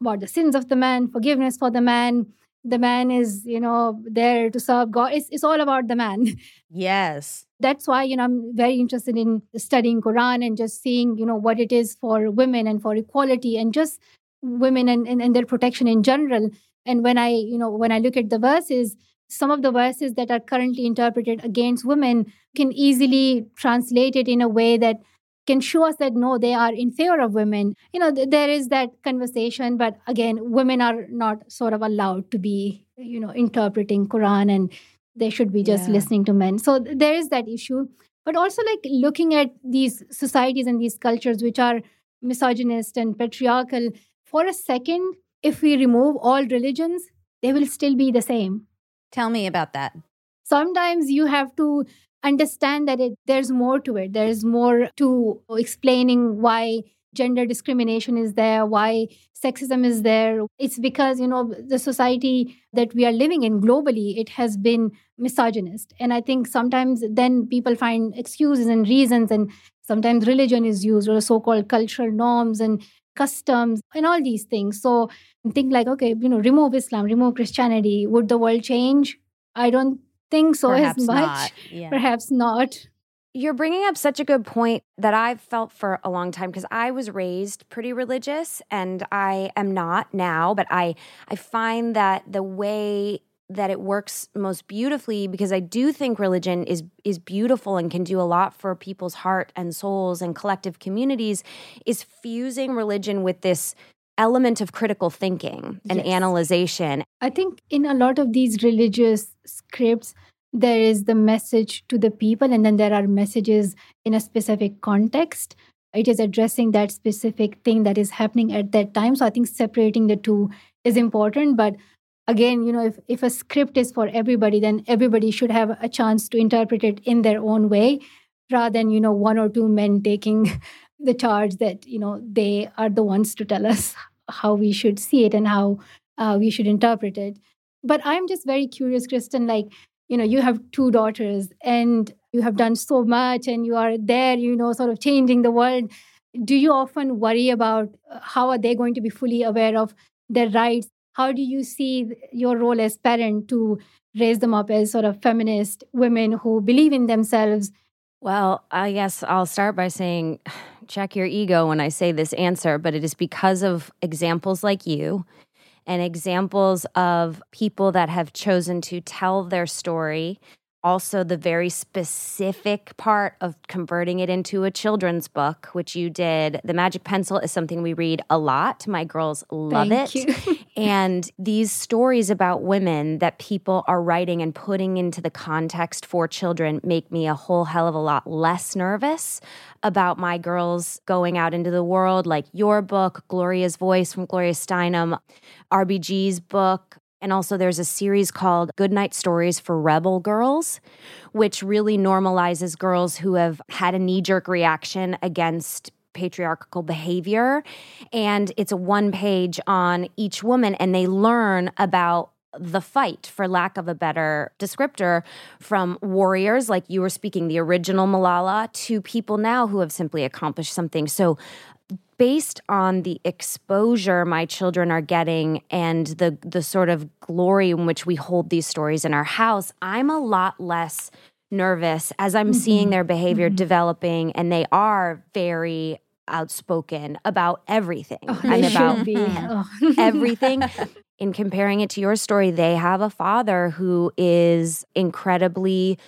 about the sins of the man, forgiveness for the man. The man is you know there to serve God. It's it's all about the man. Yes. That's why you know I'm very interested in studying Quran and just seeing you know what it is for women and for equality and just women and, and, and their protection in general. And when I you know when I look at the verses, some of the verses that are currently interpreted against women can easily translate it in a way that can show us that no they are in favor of women you know th- there is that conversation but again women are not sort of allowed to be you know interpreting quran and they should be just Yeah. listening to men so th- there is that issue but also like looking at these societies and these cultures which are misogynist and patriarchal for a second if we remove all religions they will still be the same Tell me about that. Sometimes you have to understand that it, there's more to it. There's more to explaining why gender discrimination is there why sexism is there. It's because you know the society that we are living in globally it has been misogynist. And i think sometimes then people find excuses and reasons and sometimes religion is used or so-called cultural norms and customs and all these things. So think like okay you know remove islam remove christianity. Would the world change? I don't think so Perhaps as much not. Yeah. perhaps not You're bringing up such a good point that I've felt for a long time because I was raised pretty religious and I am not now, but I I find that the way that it works most beautifully because I do think religion is is beautiful and can do a lot for people's heart and souls and collective communities is fusing religion with this element of critical thinking and Yes. analyzation. I think in a lot of these religious scripts, there is the message to the people, and then there are messages in a specific context. It is addressing that specific thing that is happening at that time. So I think separating the two is important. But again, you know, if, if a script is for everybody, then everybody should have a chance to interpret it in their own way rather than, you know, one or two men taking the charge that, you know, they are the ones to tell us how we should see it and how uh, we should interpret it. But I'm just very curious, Kristen, like, you know, you have two daughters and you have done so much and you are there, you know, sort of changing the world. Do you often worry about uh, how are they going to be fully aware of their rights? How do you see your role as parent to raise them up as sort of feminist women who believe in themselves? Well, I guess I'll start by saying check your ego when I say this answer, but it is because of examples like you and examples of people that have chosen to tell their story. Also, the very specific part of converting it into a children's book, which you did. The Magic Pencil is something we read a lot. My girls love Thank it. you. And these stories about women that people are writing and putting into the context for children make me a whole hell of a lot less nervous about my girls going out into the world, like your book, Gloria's Voice from Gloria Steinem, RBG's book. And also, there's a series called Goodnight Stories for Rebel Girls, which really normalizes girls who have had a knee jerk reaction against patriarchal behavior. And it's a one page on each woman, and they learn about the fight, for lack of a better descriptor, from warriors like you were speaking, the original Malala, to people now who have simply accomplished something. So, based on the exposure my children are getting and the the sort of glory in which we hold these stories in our house, I'm a lot less nervous as I'm mm-hmm. seeing their behavior mm-hmm. developing and they are very outspoken about everything oh, and They about. Oh. everything. In comparing it to your story, they have a father who is incredibly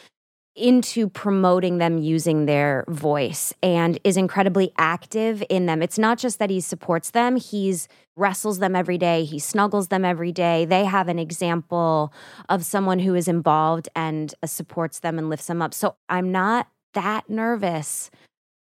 into promoting them using their voice and is incredibly active in them. It's not just that he supports them, he's wrestles them every day, he snuggles them every day. They have an example of someone who is involved and uh, supports them and lifts them up. So I'm not that nervous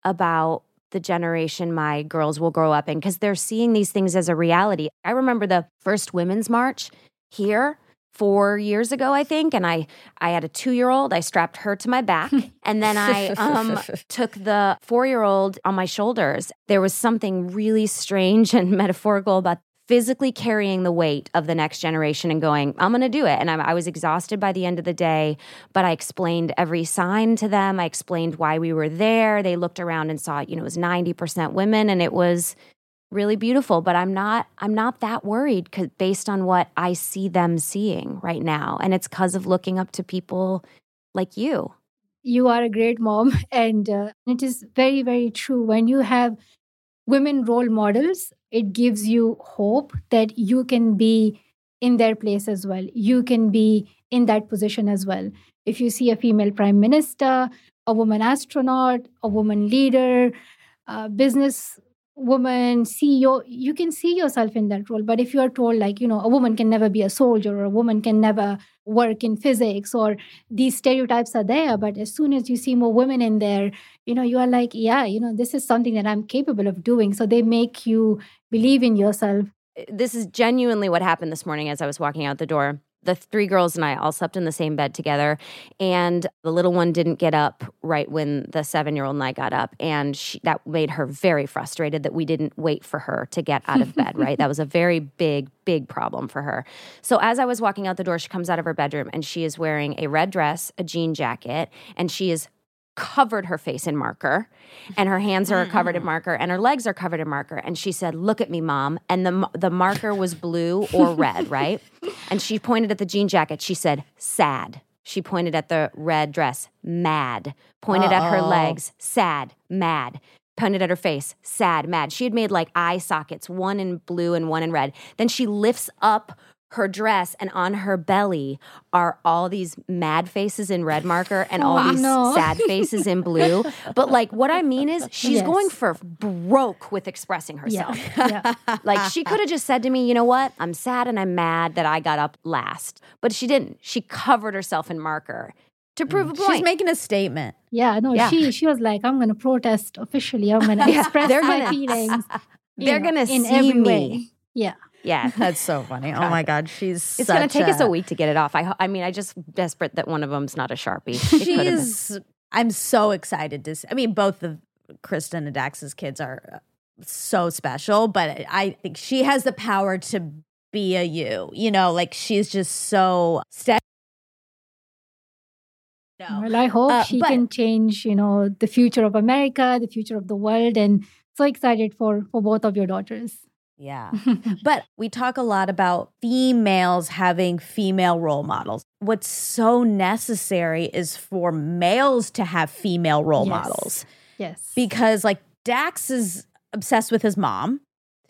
about the generation my girls will grow up in because they're seeing these things as a reality. I remember the first women's march here 4 years ago I think and I I had a 2-year-old I strapped her to my back and then I um took the 4-year-old on my shoulders. There was something really strange and metaphorical about physically carrying the weight of the next generation and going, I'm going to do it. And I'm, I was exhausted by the end of the day, but I explained every sign to them. I explained why we were there. They looked around and saw, you know, it was 90% women and it was really beautiful but i'm not i'm not that worried cuz based on what i see them seeing right now. And it's cuz of looking up to people like you. You are a great mom and uh, it is very very true. When you have women role models it gives you hope that you can be in their place as well. You can be in that position as well. If you see a female prime minister a woman astronaut a woman leader business woman ceo you can see yourself in that role but if you are told like you know a woman can never be a soldier or a woman can never work in physics or these stereotypes are there but as soon as you see more women in there you know you are like yeah you know this is something that i'm capable of doing. So they make you believe in yourself. This is genuinely what happened this morning as i was walking out the door the three girls and I all slept in the same bed together. And the little one didn't get up right when the seven year old and I got up. And she, that made her very frustrated that we didn't wait for her to get out of bed, right? That was a very big, big problem for her. So as I was walking out the door, she comes out of her bedroom and she is wearing a red dress, a jean jacket, and she is covered her face in marker and her hands are covered in marker and her legs are covered in marker. And she said look at me mom. And the the marker was blue or red right? And she pointed at the jean jacket. She said sad. She pointed at the red dress. Mad. Pointed at her legs. Sad. Mad. Pointed at her face. Sad. Mad. She had made like eye sockets one in blue and one in red. Then she lifts up her dress and on her belly are all these mad faces in red marker and all Oh, these no. sad faces in blue. But like what I mean is she's Yes. going for broke with expressing herself. yeah yeah Like she could have just said to me, you know what? I'm sad and I'm mad that I got up last. But she didn't. She covered herself in marker to prove mm. a point. She's making a statement. yeah no Yeah. she she was like i'm going to protest officially i'm going to Yeah, express they're my gonna- feelings They're know, gonna in see every me. way yeah yeah. That's so funny. Oh my God. She's It's gonna such take us a week to get it off. I, I mean, I just desperate that one of them's not a sharpie. It could've. She's, I'm so excited to see. I mean, both of Kristen and Dax's kids are uh, so special, but I think she has the power to be a you. You know, like she's just so steady. No. Well, I hope Uh, she but- can change, you know, the future of America, the future of the world, and so excited for for both of your daughters. Yeah. But we talk a lot about females having female role models. What's so necessary is for males to have female role Yes. models yes, because, like, Dax is obsessed with his mom.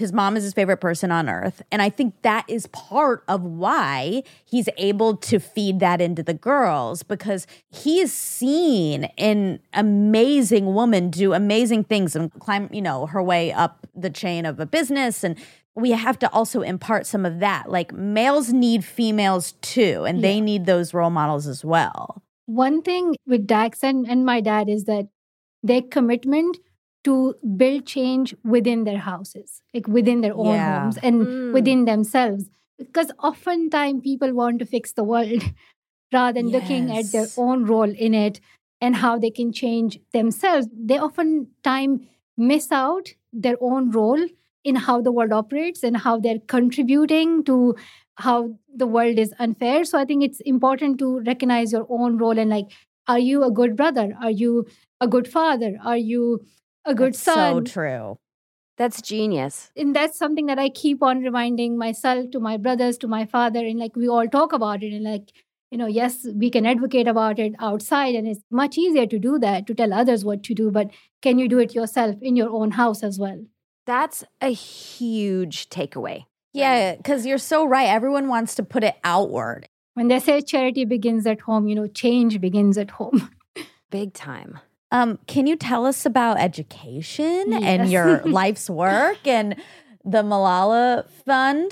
His mom is his favorite person on earth. And I think that is part of why he's able to feed that into the girls because he is seen an amazing woman do amazing things and climb, you know, her way up the chain of a business. And we have to also impart some of that. Like males need females too, and they need those role models as well. one thing with Dax and, and my dad is that their commitment to build change within their houses, like within their own Yeah. homes and Mm. within themselves. Because oftentimes people want to fix the world rather than looking at their own role in it and how they can change themselves. They oftentimes miss out their own role in how the world operates and how they're contributing to how the world is unfair. So I think it's important to recognize your own role and like, are you a good brother? Are you a good father? Are you a good That's son? So true. That's genius. and that's something that I keep on reminding myself, to my brothers, to my father, and like we all talk about it. And like, you know, yes, we can advocate about it outside, and it's much easier to do that, to tell others what to do. But can you do it yourself in your own house as well? That's a huge takeaway. Yeah, because you're so right. Everyone wants to put it outward. When they say charity begins at home, you know, change begins at home. Big time. Um, can you tell us about education and your life's work and the Malala Fund?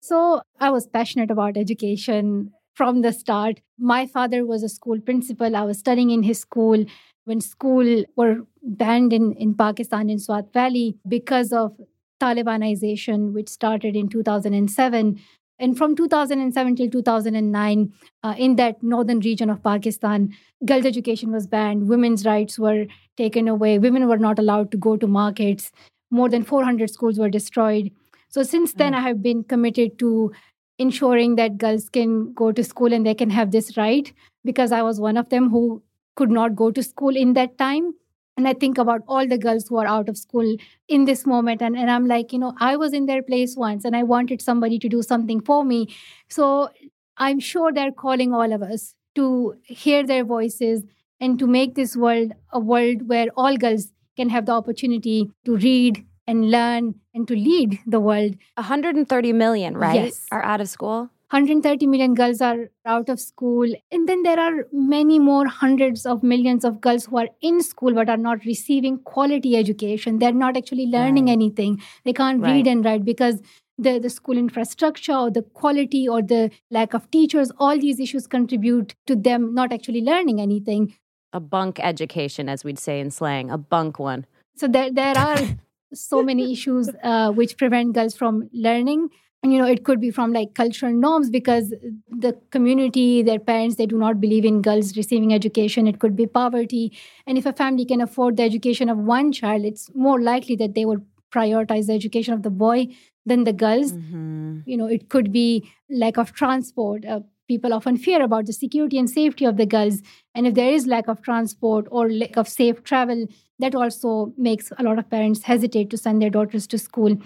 So I was passionate about education from the start. My father was a school principal. I was studying in his school when school were banned in, in Pakistan in Swat Valley because of Talibanization, which started in 2007. And from 2007 till 2009, uh, in that northern region of Pakistan, girls' education was banned, women's rights were taken away, women were not allowed to go to markets, more than 400 schools were destroyed. So since then, I have been committed to ensuring that girls can go to school and they can have this right because I was one of them who could not go to school in that time. And I think about all the girls who are out of school in this moment. And, and I'm like, you know, I was in their place once and I wanted somebody to do something for me. So I'm sure they're calling all of us to hear their voices and to make this world a world where all girls can have the opportunity to read and learn and to lead the world. 130 million, right? Yes. Are out of school. 130 million girls are out of school. And then there are many more hundreds of millions of girls who are in school but are not receiving quality education. They're not actually learning Right. anything. They can't Right. read and write because the, the school infrastructure or the quality or the lack of teachers, all these issues contribute to them not actually learning anything. A bunk education, as we'd say in slang, a bunk one. So there, there are so many issues uh, which prevent girls from learning. And, you know, it could be from like cultural norms because the community, their parents, they do not believe in girls receiving education. It could be poverty. And if a family can afford the education of one child, it's more likely that they would prioritize the education of the boy than the girls. Mm-hmm. You know, it could be lack of transport. Uh, people often fear about the security and safety of the girls. And if there is lack of transport or lack of safe travel, that also makes a lot of parents hesitate to send their daughters to school.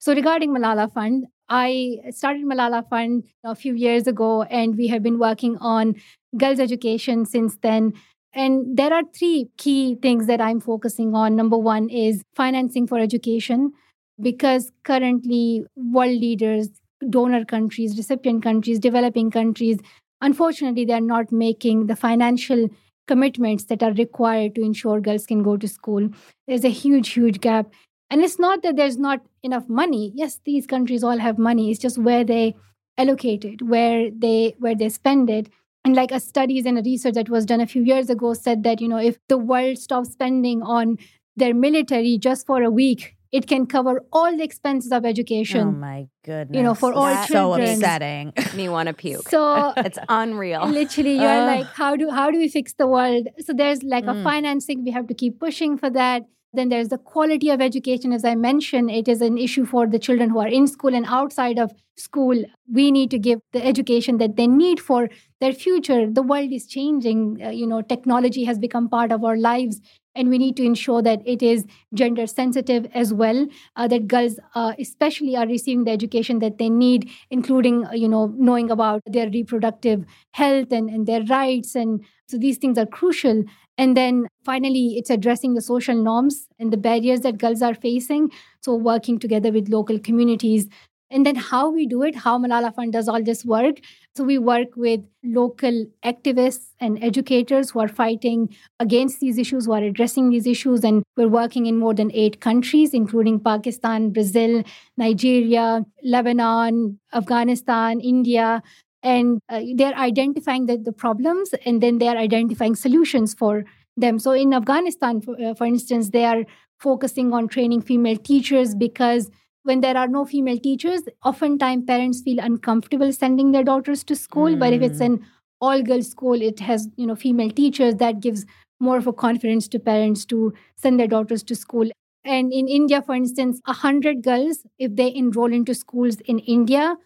So, regarding Malala Fund, I started Malala Fund a few years ago, and we have been working on girls' education since then. And there are three key things that I'm focusing on. Number one is financing for education, because currently, world leaders, donor countries, recipient countries, developing countries, unfortunately, they're not making the financial commitments that are required to ensure girls can go to school. There's a huge, huge gap. And it's not that there's not enough money. Yes, these countries all have money. It's just where they allocate it, where they where they spend it. And like a studies and a research that was done a few years ago said that, you know, if the world stops spending on their military just for a week, it can cover all the expenses of education. Oh my goodness. You know, for all That's so children. upsetting. Me want to puke. So it's unreal. literally you're Ugh. like how do how do we fix the world so there's like a Mm. financing we have to keep pushing for that then there's the quality of education. As i mentioned it is an issue for the children who are in school and outside of school we need to give the education that they need for their future. The world is changing uh, you know technology has become part of our lives and we need to ensure that it is gender sensitive as well uh, that girls uh, especially are receiving the education that they need including uh, you know knowing about their reproductive health and, and their rights. And so these things are crucial. And then finally it's addressing the social norms and the barriers that girls are facing. So working together with local communities and then how we do it how malala fund does all this work. So we work with local activists and educators who are fighting against these issues who are addressing these issues. And we're working in more than eight countries including pakistan brazil nigeria lebanon afghanistan india. And uh, they're identifying the, the problems and then they're identifying solutions for them. So in afghanistan for, uh, for instance they are focusing on training female teachers because when there are no female teachers oftentimes parents feel uncomfortable sending their daughters to school but if it's hmm. an all girls school it has you know female teachers that gives more of a confidence to parents to send their daughters to school and in india for instance 100 girls if they enroll into schools in india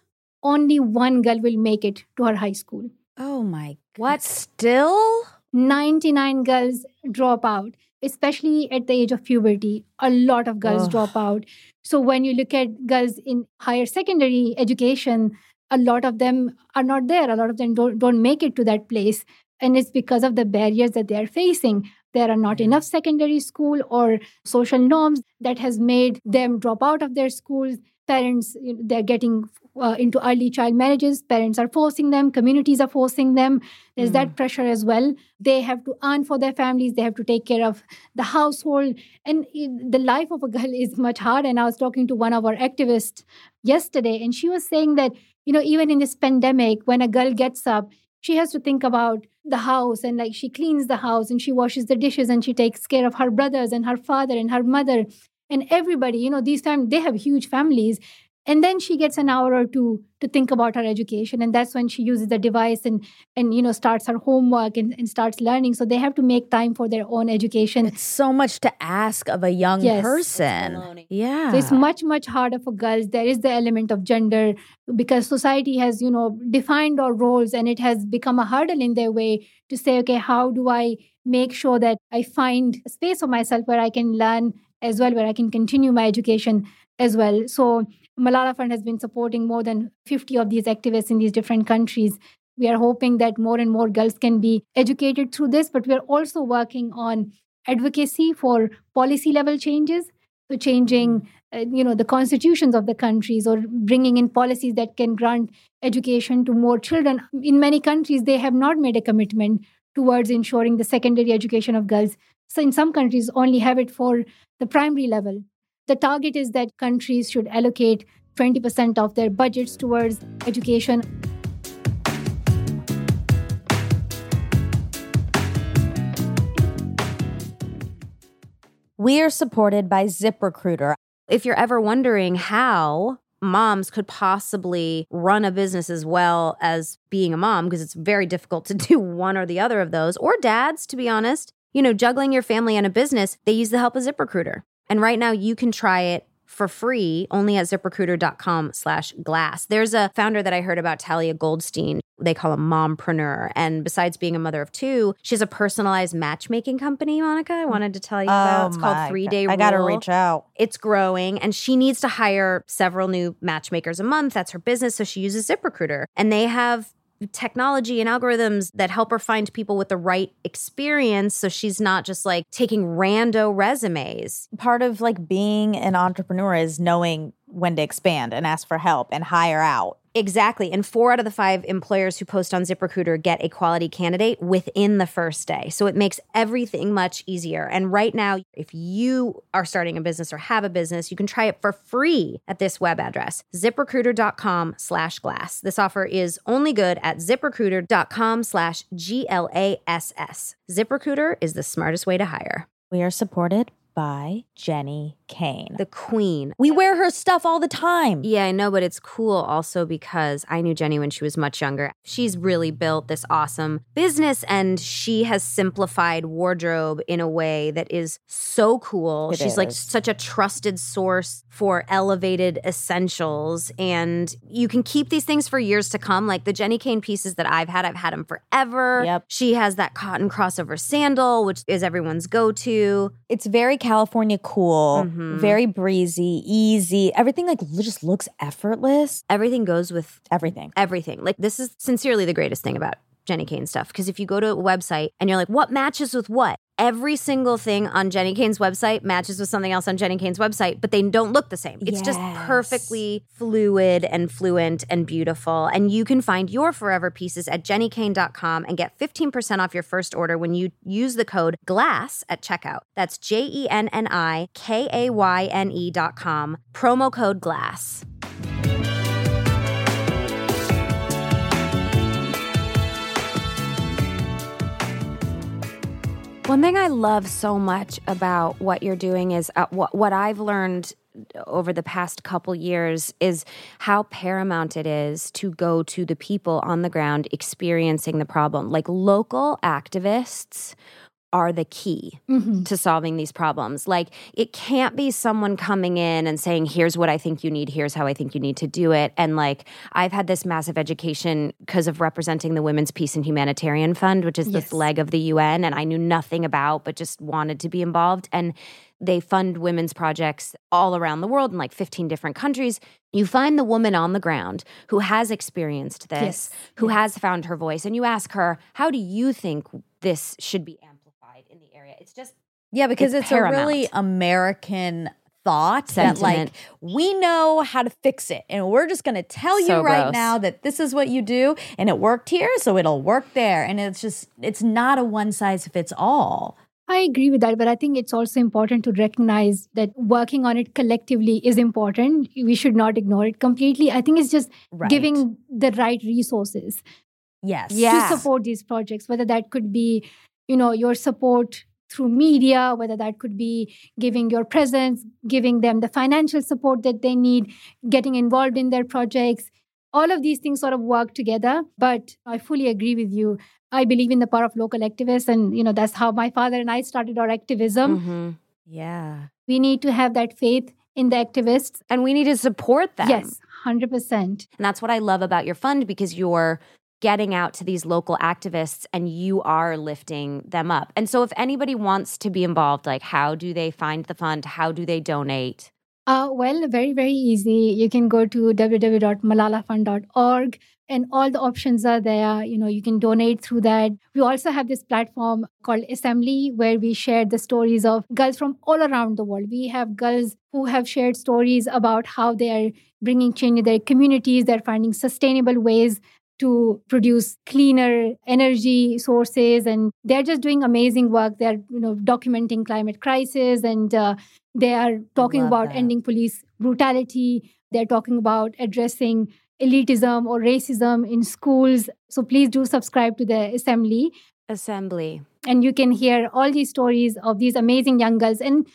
only one girl will make it to her high school. Oh my God. What? Still? 99 girls drop out, especially at the age of puberty. A lot of girls Ugh. drop out. So when you look at girls in higher secondary education, a lot of them are not there. A lot of them don't, don't make it to that place. And it's because of the barriers that they are facing. There are not enough secondary school or social norms that has made them drop out of their schools. Parents, they're getting uh, into early child marriages. Parents are forcing them. Communities are forcing them. There's that pressure as well. They have to earn for their families. They have to take care of the household. And the life of a girl is much hard. And I was talking to one of our activists yesterday, and she was saying that, you know, even in this pandemic, when a girl gets up, she has to think about the house and like she cleans the house and she washes the dishes and she takes care of her brothers and her father and her mother and everybody you know these families they have huge families and then she gets an hour or two to think about her education and that's when she uses the device and and you know starts her homework and, and starts learning so they have to make time for their own education It's so much to ask of a young Yes. person. Yeah. so it's much much harder for girls there is the element of gender because society has you know defined our roles and it has become a hurdle in their way to say okay how do i make sure that i find a space for myself where i can learn as well where i can continue my education as well so malala fund has been supporting more than 50 of these activists in these different countries. We are hoping that more and more girls can be educated through this but we are also working on advocacy for policy level changes so changing uh, you know the constitutions of the countries or bringing in policies that can grant education to more children. In many countries they have not made a commitment towards ensuring the secondary education of girls. So in some countries only have it for the primary level the target is that countries should allocate 20% of their budgets towards education we are supported by ZipRecruiter. if you're ever wondering how moms could possibly run a business as well as being a mom, because it's very difficult to do one or the other of those, or dads, to be honest, you know, juggling your family and a business, they use the help of ZipRecruiter. And right now you can try it for free only at ziprecruiter.com slash glass. There's a founder that I heard about, Talia Goldstein. They call a mompreneur. And besides being a mother of two, she has a personalized matchmaking company, Monica. I wanted to tell you oh about. It's called Three Day Oh I gotta reach out. it's growing and she needs to hire several new matchmakers a month. That's her business. So she uses ZipRecruiter and they have technology and algorithms that help her find people with the right experience. So she's not just like taking rando resumes. Part of like being an entrepreneur is knowing when to expand and ask for help and hire out. Exactly. And four out of the five employers who post on ZipRecruiter get a quality candidate within the first day. So it makes everything much easier. And right now, if you are starting a business or have a business, you can try it for free at this web address, ziprecruiter.com slash glass. This offer is only good at ziprecruiter.com slash G-L-A-S-S. ZipRecruiter is the smartest way to hire. We are supported by Jenni Kayne. The queen. we wear her stuff all the time. Yeah, I know, but it's cool also because I knew Jenni when she was much younger. She's really built this awesome business and she has simplified wardrobe in a way that is so cool. It She's like such a trusted source for elevated essentials and you can keep these things for years to come. Like the Jenni Kayne pieces that I've had, I've had them forever. Yep. She has that cotton crossover sandal, which is everyone's go-to. It's very California cool, Mhm. very breezy, easy. Everything like just looks effortless. Everything goes with Everything. everything. Like this is sincerely the greatest thing about Jenni Kayne stuff. Because if you go to a website and you're like, what matches with what? Every single thing on Jenni Kayne's website matches with something else on Jenni Kayne's website, but they don't look the same. It's just perfectly fluid and fluent and beautiful. And you can find your forever pieces at jennikayne.com and get 15% off your first order when you use the code GLASS at checkout. That's J E N N I K A Y N E dot com. Promo code GLASS. One thing I love so much about what you're doing is uh, what what I've learned over the past couple years is how paramount it is to go to the people on the ground experiencing the problem. Like local activists are the key Mhm. to solving these problems. Like it can't be someone coming in and saying, here's what I think you need, here's how I think you need to do it. And like I've had this massive education because of representing the Women's Peace and Humanitarian Fund, which is this leg of the UN, and I knew nothing about, but just wanted to be involved. And they fund women's projects all around the world in like 15 different countries. You find the woman on the ground who has experienced this, Yes. who has found her voice, and you ask her, How do you think this should be amplified area? It's just Yeah, because It's it's, a really. American thought that like we know how to fix it and we're just going to tell you right gross. now that this is what you do and it worked here so it'll work there and it's just it's not a one size fits all. I agree with that, but I think it's also important to recognize that working on it collectively is important. We should not ignore it completely. I think it's just Right. giving the right resources yes. Yeah. to support these projects, whether that could be, you know, your support through media, whether that could be giving your presence, giving them the financial support that they need, getting involved in their projects. All of these things sort of work together. But I fully agree with you. I believe in the power of local activists. And, you know, that's how my father and I started our activism. Mhm. Yeah. We need to have that faith in the activists. And we need to support them. Yes, 100%. And that's what I love about your fund because you're getting out to these local activists and you are lifting them up. And so if anybody wants to be involved, like how do they find the fund? How do they donate? Uh, well, very, very easy. You can go to www.malalafund.org and all the options are there. You know, you can donate through that. We also have this platform called Assembly where we share the stories of girls from all around the world. We have girls who have shared stories about how they are bringing change in their communities. They're finding sustainable ways to produce cleaner energy sources and they're just doing amazing work. They're you know documenting climate crisis and uh, they are talking about that. ending police brutality. They're talking about addressing elitism or racism in schools. So please do subscribe to the assembly. Assembly. and you can hear all these stories of these amazing young girls. And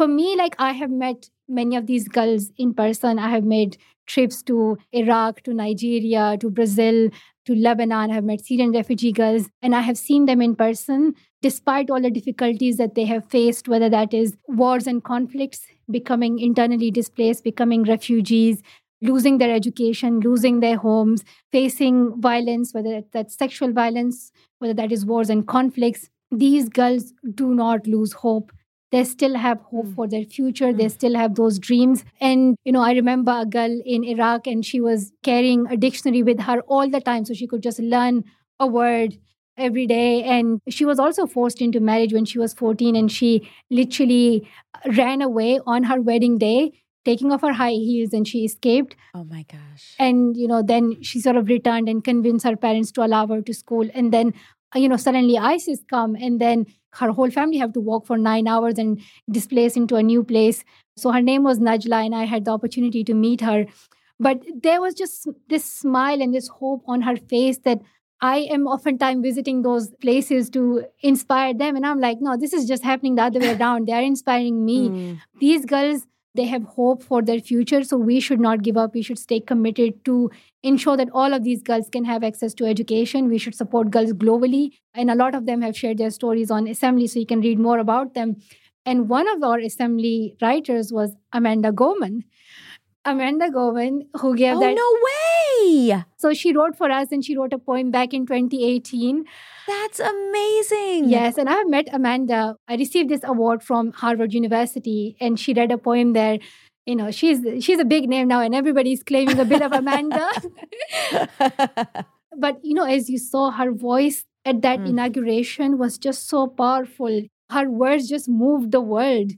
for me like i have met many of these girls in person. I have made trips to iraq to nigeria to brazil to lebanon i have met syrian refugee girls and i have seen them in person despite all the difficulties that they have faced whether that is wars and conflicts becoming internally displaced becoming refugees losing their education losing their homes facing violence whether that's sexual violence whether that is wars and conflicts, these girls do not lose hope. They still have hope Mm. for their future. They still have those dreams. And, you know, I remember a girl in Iraq and she was carrying a dictionary with her all the time so she could just learn a word every day. And she was also forced into marriage when she was 14 and she literally ran away on her wedding day, taking off her high heels and she escaped Oh my gosh. and you know then she sort of returned and convinced her parents to allow her to school and then you know suddenly isis come and then her whole family have to walk for nine hours and displace into a new place. So her name was najla and i had the opportunity to meet her. But there was just this smile and this hope on her face that i am oftentimes visiting those places to inspire them and i'm like no this is just happening the other way around. They are inspiring me. Mm. these girls they have hope for their future so we should not give up. We should stay committed to ensure that all of these girls can have access to education. We should support girls globally and a lot of them have shared their stories on assembly so you can read more about them. And one of our assembly writers was amanda gorman amanda gorman who gave Oh that no way! so she wrote for us and she wrote a poem back in 2018 That's amazing. Yes, and I've met Amanda. I received this award from Harvard University, and she read a poem there. You know, she's she's a big name now, and everybody's claiming a bit of Amanda. but you know, as you saw, her voice at that Mm. inauguration was just so powerful. Her words just moved the world,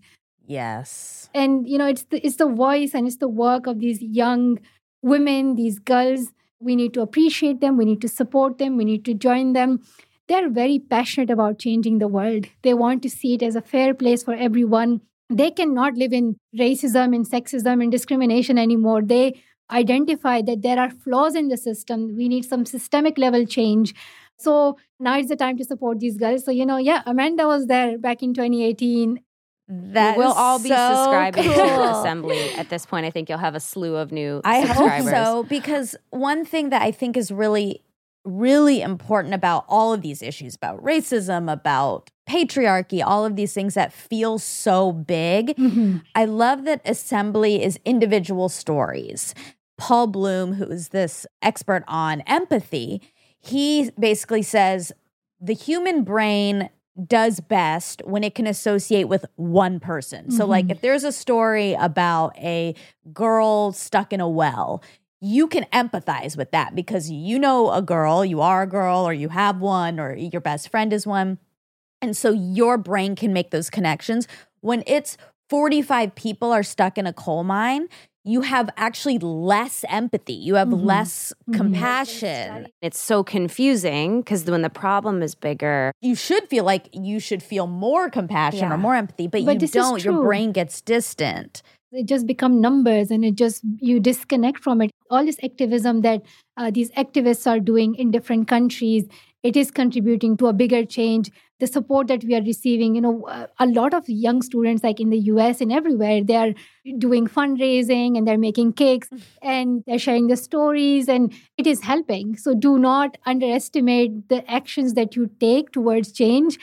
yes. and you know, it's the it's the voice and it's the work of these young women, these girls. We need to appreciate them. We need to support them. We need to join them they're very passionate about changing the world. They want to see it as a fair place for everyone. They cannot live in racism and sexism and discrimination anymore. They identify that there are flaws in the system. We need some systemic level change. So now is the time to support these girls. So, you know, yeah, Amanda was there back in 2018. That we'll all be so subscribing to. Assembly at this point. I think you'll have a slew of new I hope so because one thing that I think is really, really important about all of these issues about racism, about patriarchy, all of these things that feel so big. Mm-hmm. I love that assembly is individual stories. Paul Bloom, who is this expert on empathy, he basically says the human brain does best when it can associate with one person. So, like, mm-hmm. if there's a story about a girl stuck in a well, you can empathize with that because you know a girl, you are a girl, or you have one, or your best friend is one. And so your brain can make those connections. When it's 45 people are stuck in a coal mine, you have actually less empathy. You have Mhm. less Mhm. compassion. It's so confusing because when the problem is bigger, You should feel like you should feel more compassion Yeah. or more empathy, but, But you don't. Your brain gets distant. it just become numbers and it just you disconnect from it all this activism that uh, these activists are doing in different countries it is contributing to a bigger change. The support that we are receiving you know a lot of young students like in the us and everywhere they are doing fundraising and they're making cakes mm. and they're sharing the stories and it is helping. So do not underestimate the actions that you take towards change.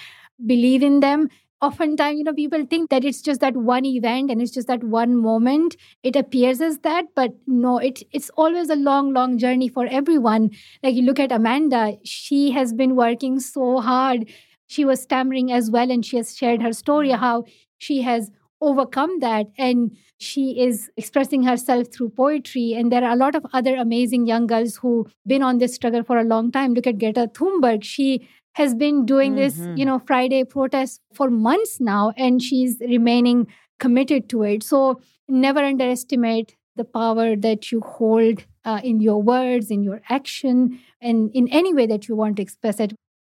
Believe in them oftentimes you know people think that it's just that one event and it's just that one moment. It appears as that but no it it's always a long long journey for everyone. Like you look at amanda she has been working so hard. She was stammering as well and she has shared her story how she has overcome that and she is expressing herself through poetry. And there are a lot of other amazing young girls who've been on this struggle for a long time. Look at greta thunberg. She has been doing this Mhm. you know friday protest for months now and she's remaining committed to it so never underestimate the power that you hold uh, in your words in your action and in any way that you want to express it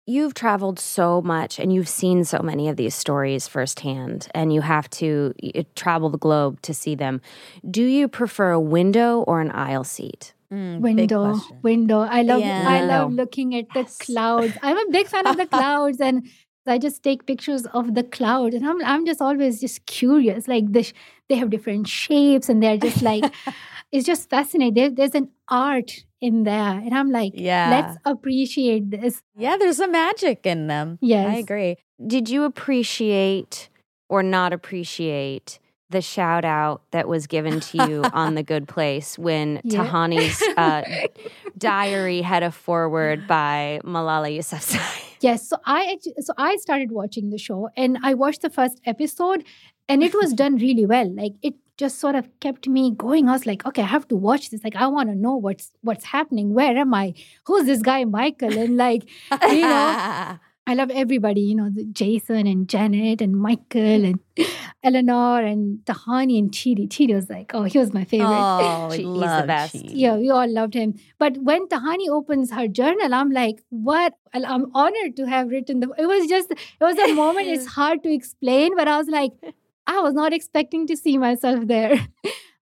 You've traveled so much and you've seen so many of these stories firsthand, and you have to travel the globe to see them. Do you prefer a window or an aisle seat? Mm, window window i love i love looking at the Yes. clouds i'm a big fan of the clouds and i just take pictures of the clouds and i'm, I'm just always just curious like this they have different shapes and they're just like it's just fascinating there, there's an art in there and i'm like Yeah. let's appreciate this Yeah, there's a magic in them. yes I agree. Did you appreciate or not appreciate the shout out that was given to you on The Good Place when Yeah. Tahani's uh, diary had a forward by Malala Yousafzai? Yes, so I actually, so I started watching the show and I watched the first episode and it was done really well. Like it just sort of kept me going. I was like, okay, I have to watch this. Like I want to know what's what's happening. Where am I? Who's this guy Michael? And like you know, I love everybody, you know, Jason and Janet and Michael and Eleanor and Tahani and Chidi. Chidi was like, oh, he was my favorite. Oh, She- he's the best. cheese. Yeah, we all loved him. But when Tahani opens her journal, I'm like, what? I'm honored to have written the. It was just, it was a moment. It's hard to explain, but I was like, I was not expecting to see myself there.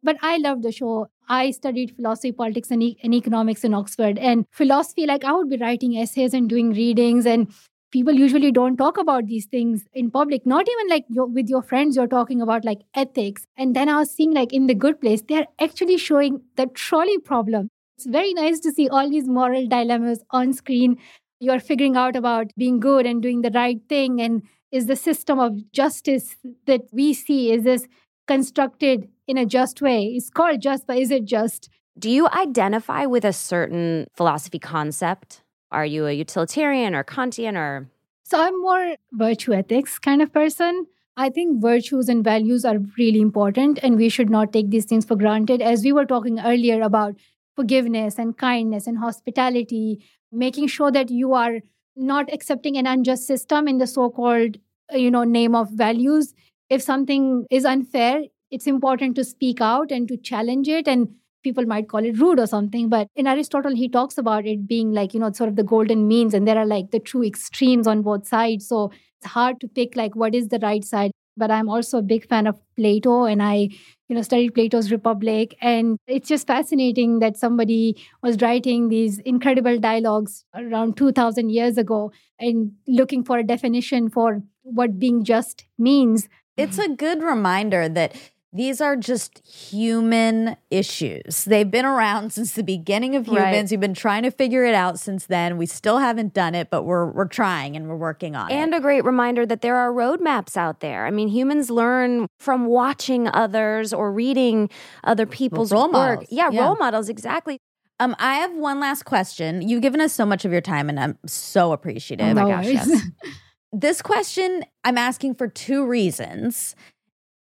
but I loved the show. I studied philosophy, politics, and, e- and economics in Oxford. And philosophy, like I would be writing essays and doing readings and people usually don't talk about these things in public. Not even like with your friends you're talking about like ethics. And then i was seeing like in the good place they're actually showing the trolley problem. It's very nice to see all these moral dilemmas on screen. You're figuring out about being good and doing the right thing. And is the system of justice that we see is this constructed in a just way? It's called just but is it just? Do you identify with a certain philosophy concept? Are you a utilitarian or Kantian or So I'm more virtue ethics kind of person. I think virtues and values are really important and we should not take these things for granted. As we were talking earlier about forgiveness and kindness and hospitality, making sure that you are not accepting an unjust system in the so-called uh, you know name of values. If something is unfair, it's important to speak out and to challenge it and people might call it rude or something but in aristotle he talks about it being like you know sort of the golden means and there are like the true extremes on both sides. So it's hard to pick like what is the right side. But i'm also a big fan of plato and i you know studied plato's republic. And it's just fascinating that somebody was writing these incredible dialogues around 2000 years ago and looking for a definition for what being just means. It's a good reminder that these are just human issues. They've been around since the beginning of humans. Right. We've been trying to figure it out since then. We still haven't done it, but we're we're trying and we're working on and it. And a great reminder that there are roadmaps out there. I mean, humans learn from watching others or reading other people's role work. models. Yeah, Yeah. role models exactly. Um, I have one last question. You've given us so much of your time, and I'm so appreciative. Oh my No gosh, yes. this question I'm asking for two reasons.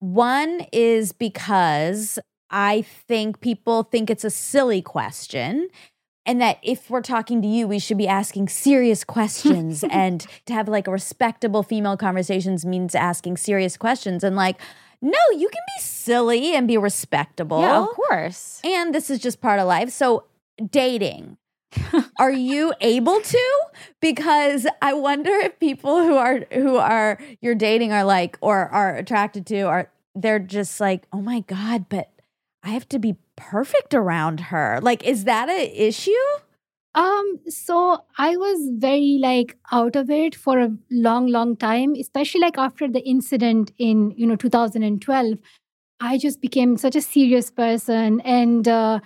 One is because I think people think it's a silly question. And that if we're talking to you, we should be asking serious questions. and to have like a respectable female conversations means asking serious questions. And like, no, you can be silly and be respectable. Yeah, of course. And this is just part of life. So, dating. Are you able to? Because I wonder if people who are who are you're dating are like or are attracted to are they're just like, "Oh my god, but I have to be perfect around her." Like is that a issue? Um, so I was very like out of it for a long, long time, especially like after the incident in you know 2012. I just became such a serious person, and uh,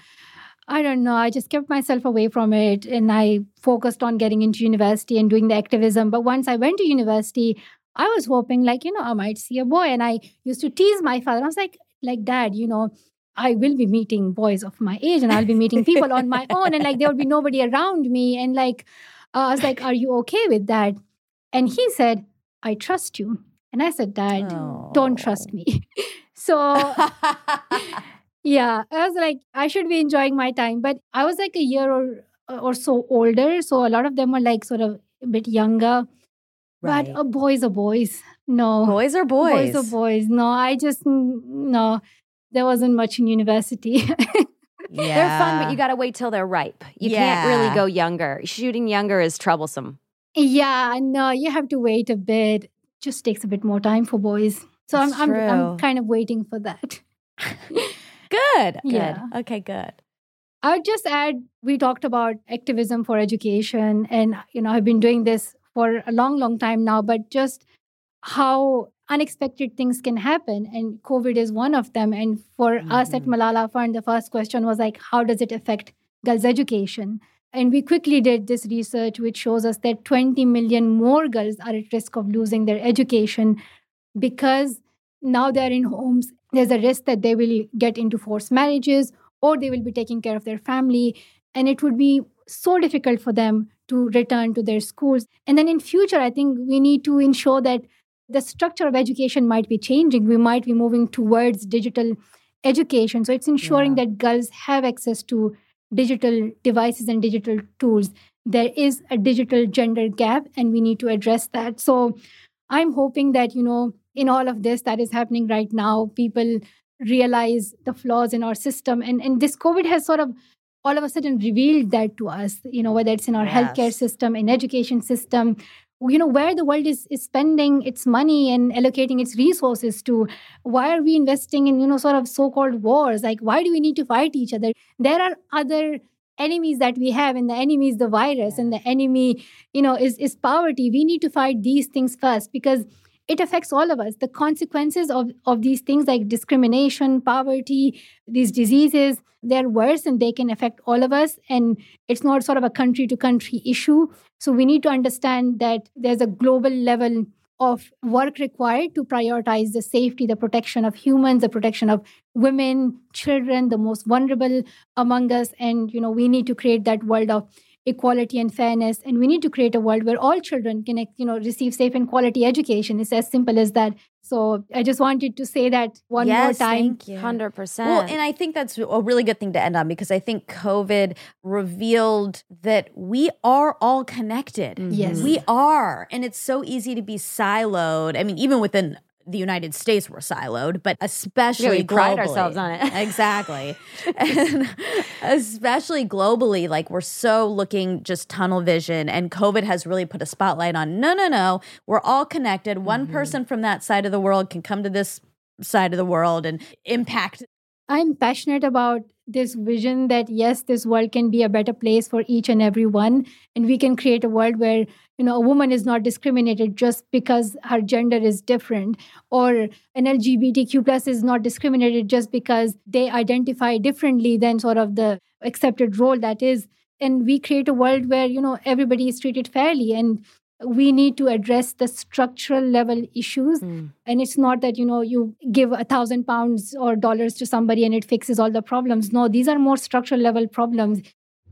I don't know. I just kept myself away from it, and I focused on getting into university and doing the activism. But once I went to university, I was hoping like you know I might see a boy, and I used to tease my father. I was like, like Dad, you know. I will be meeting boys of my age and I'll be meeting people on my own and like there will be nobody around me and like uh, I was like are you okay with that and he said I trust you and I said dad don't trust me so yeah I was like I should be enjoying my time but I was like a year or or so older so a lot of them were like sort of a bit younger Right. but uh, boys are boys no boys are boys. boys are boys no I just no there wasn't much in university Yeah. They're fun, but you got to wait till they're ripe. You can't really go younger. Shooting younger is troublesome. Yeah, no, you have to wait a bit. Just takes a bit more time for boys. So I'm, I'm. I'm kind of waiting for that. good. Good. Yeah. Okay, good. I would just add we talked about activism for education and you know I've been doing this for a long long time now but just how unexpected things can happen and covid is one of them and for us at Mhm. Malala Fund the first question was like how does it affect girls education and we quickly did this research which shows us that 20 million more girls are at risk of losing their education because now they're in homes there's a risk that they will get into forced marriages or they will be taking care of their family and it would be so difficult for them to return to their schools. And then in future i think we need to ensure that the structure of education might be changing. We might be moving towards digital education. So it's ensuring that girls have access to digital devices and digital tools. There is a digital gender gap and we need to address that. So i'm hoping that you know in all of this that is happening right now people realize the flaws in our system. And and this covid has sort of all of a sudden revealed that to us you know whether it's in our healthcare system in education system you know where the world is, is spending its money and allocating its resources to why are we investing in you know sort of so-called wars? Like why do we need to fight each other? There are other enemies that we have and the enemy is the virus and the enemy you know is is poverty. We need to fight these things first because it affects all of us. The consequences of of these things like discrimination poverty these diseases they're worse and they can affect all of us. And it's not sort of a country to country issue. So we need to understand that there's a global level of work required to prioritize the safety, the protection of humans, the protection of women, children, the most vulnerable among us. And, you know, we need to create that world of equality and fairness. And we need to create a world where all children can, you know, receive safe and quality education. It's as simple as that. So I just wanted to say that one more time. Thank you. 100%. Well, and I think that's a really good thing to end on because I think COVID revealed that we are all connected. Yes. We are. And it's so easy to be siloed. I mean, even within the United States, we're siloed, but especially we pride globally. ourselves on it. exactly. and especially globally, like we're so looking just tunnel vision. And COVID has really put a spotlight on no, no, no. We're all connected. One Mm-hmm. person from that side of the world can come to this side of the world and impact I'm passionate about this vision that yes, this world can be a better place for each and every one, and we can create a world where you know a woman is not discriminated just because her gender is different, or an LGBTQ plus is not discriminated just because they identify differently than sort of the accepted role that is. And we create a world where you know everybody is treated fairly and we need to address the structural level issues. Mm. and it's not that you know you give a thousand pounds or dollars to somebody and it fixes all the problems. No these are more structural level problems.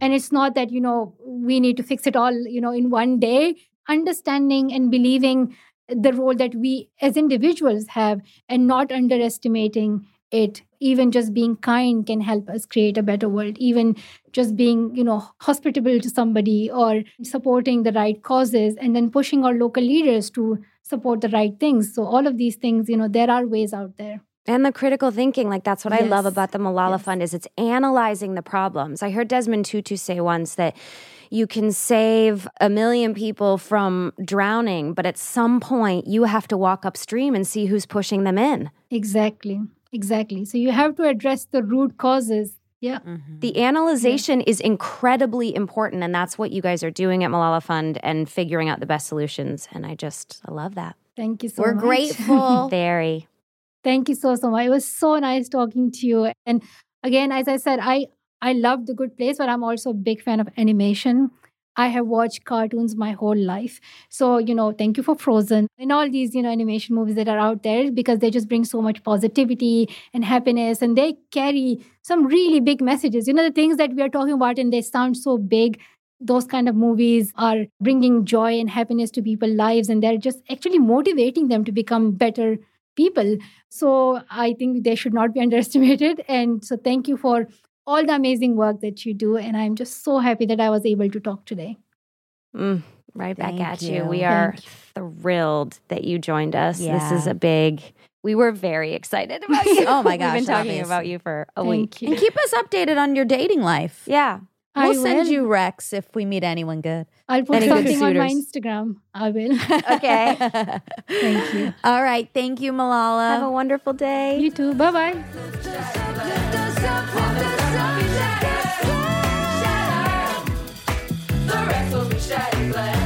And it's not that you know we need to fix it all you know in one day. Understanding and believing the role that we as individuals have and not underestimating it even just being kind can help us create a better world even just being you know hospitable to somebody or supporting the right causes and then pushing our local leaders to support the right things so all of these things you know there are ways out there And the critical thinking, like that's what I love about the Malala Yes. Fund is it's analyzing the problems. I heard Desmond Tutu say once that you can save a million people from drowning, but at some point you have to walk upstream and see who's pushing them in. Exactly. Exactly. So you have to address the root causes Yeah. Mhm. The analyzation is incredibly important, and that's what you guys are doing at Malala Fund and figuring out the best solutions. And I just I love that. Thank you so much We're grateful. Very. Thank you so so much. It was so nice talking to you. And again, as I said, I I love The Good Place, but I'm also a big fan of animation. I have watched cartoons my whole life. So, you know, thank you for Frozen and all these, you know, animation movies that are out there because they just bring so much positivity and happiness and they carry some really big messages. You know, the things that we are talking about and they sound so big. Those kind of movies are bringing joy and happiness to people's lives and they're just actually motivating them to become better people. So I think they should not be underestimated. And so thank you for all the amazing work that you do. And I'm just so happy that I was able to talk today. Mm, right back Thank at you. you. We Thank are you. thrilled that you joined us. This is a big. We were very excited about you. Oh my gosh! We've gosh, been talking obvious. about you for a Thank week. you. And keep us updated on your dating life. Yeah. I We'll send will. you Rex if we meet anyone good. I'll put Any good something on my? Instagram. I will. Okay. Thank you. All right. Thank you, Malala. Have a wonderful day. you too. Bye bye. Shattered glass.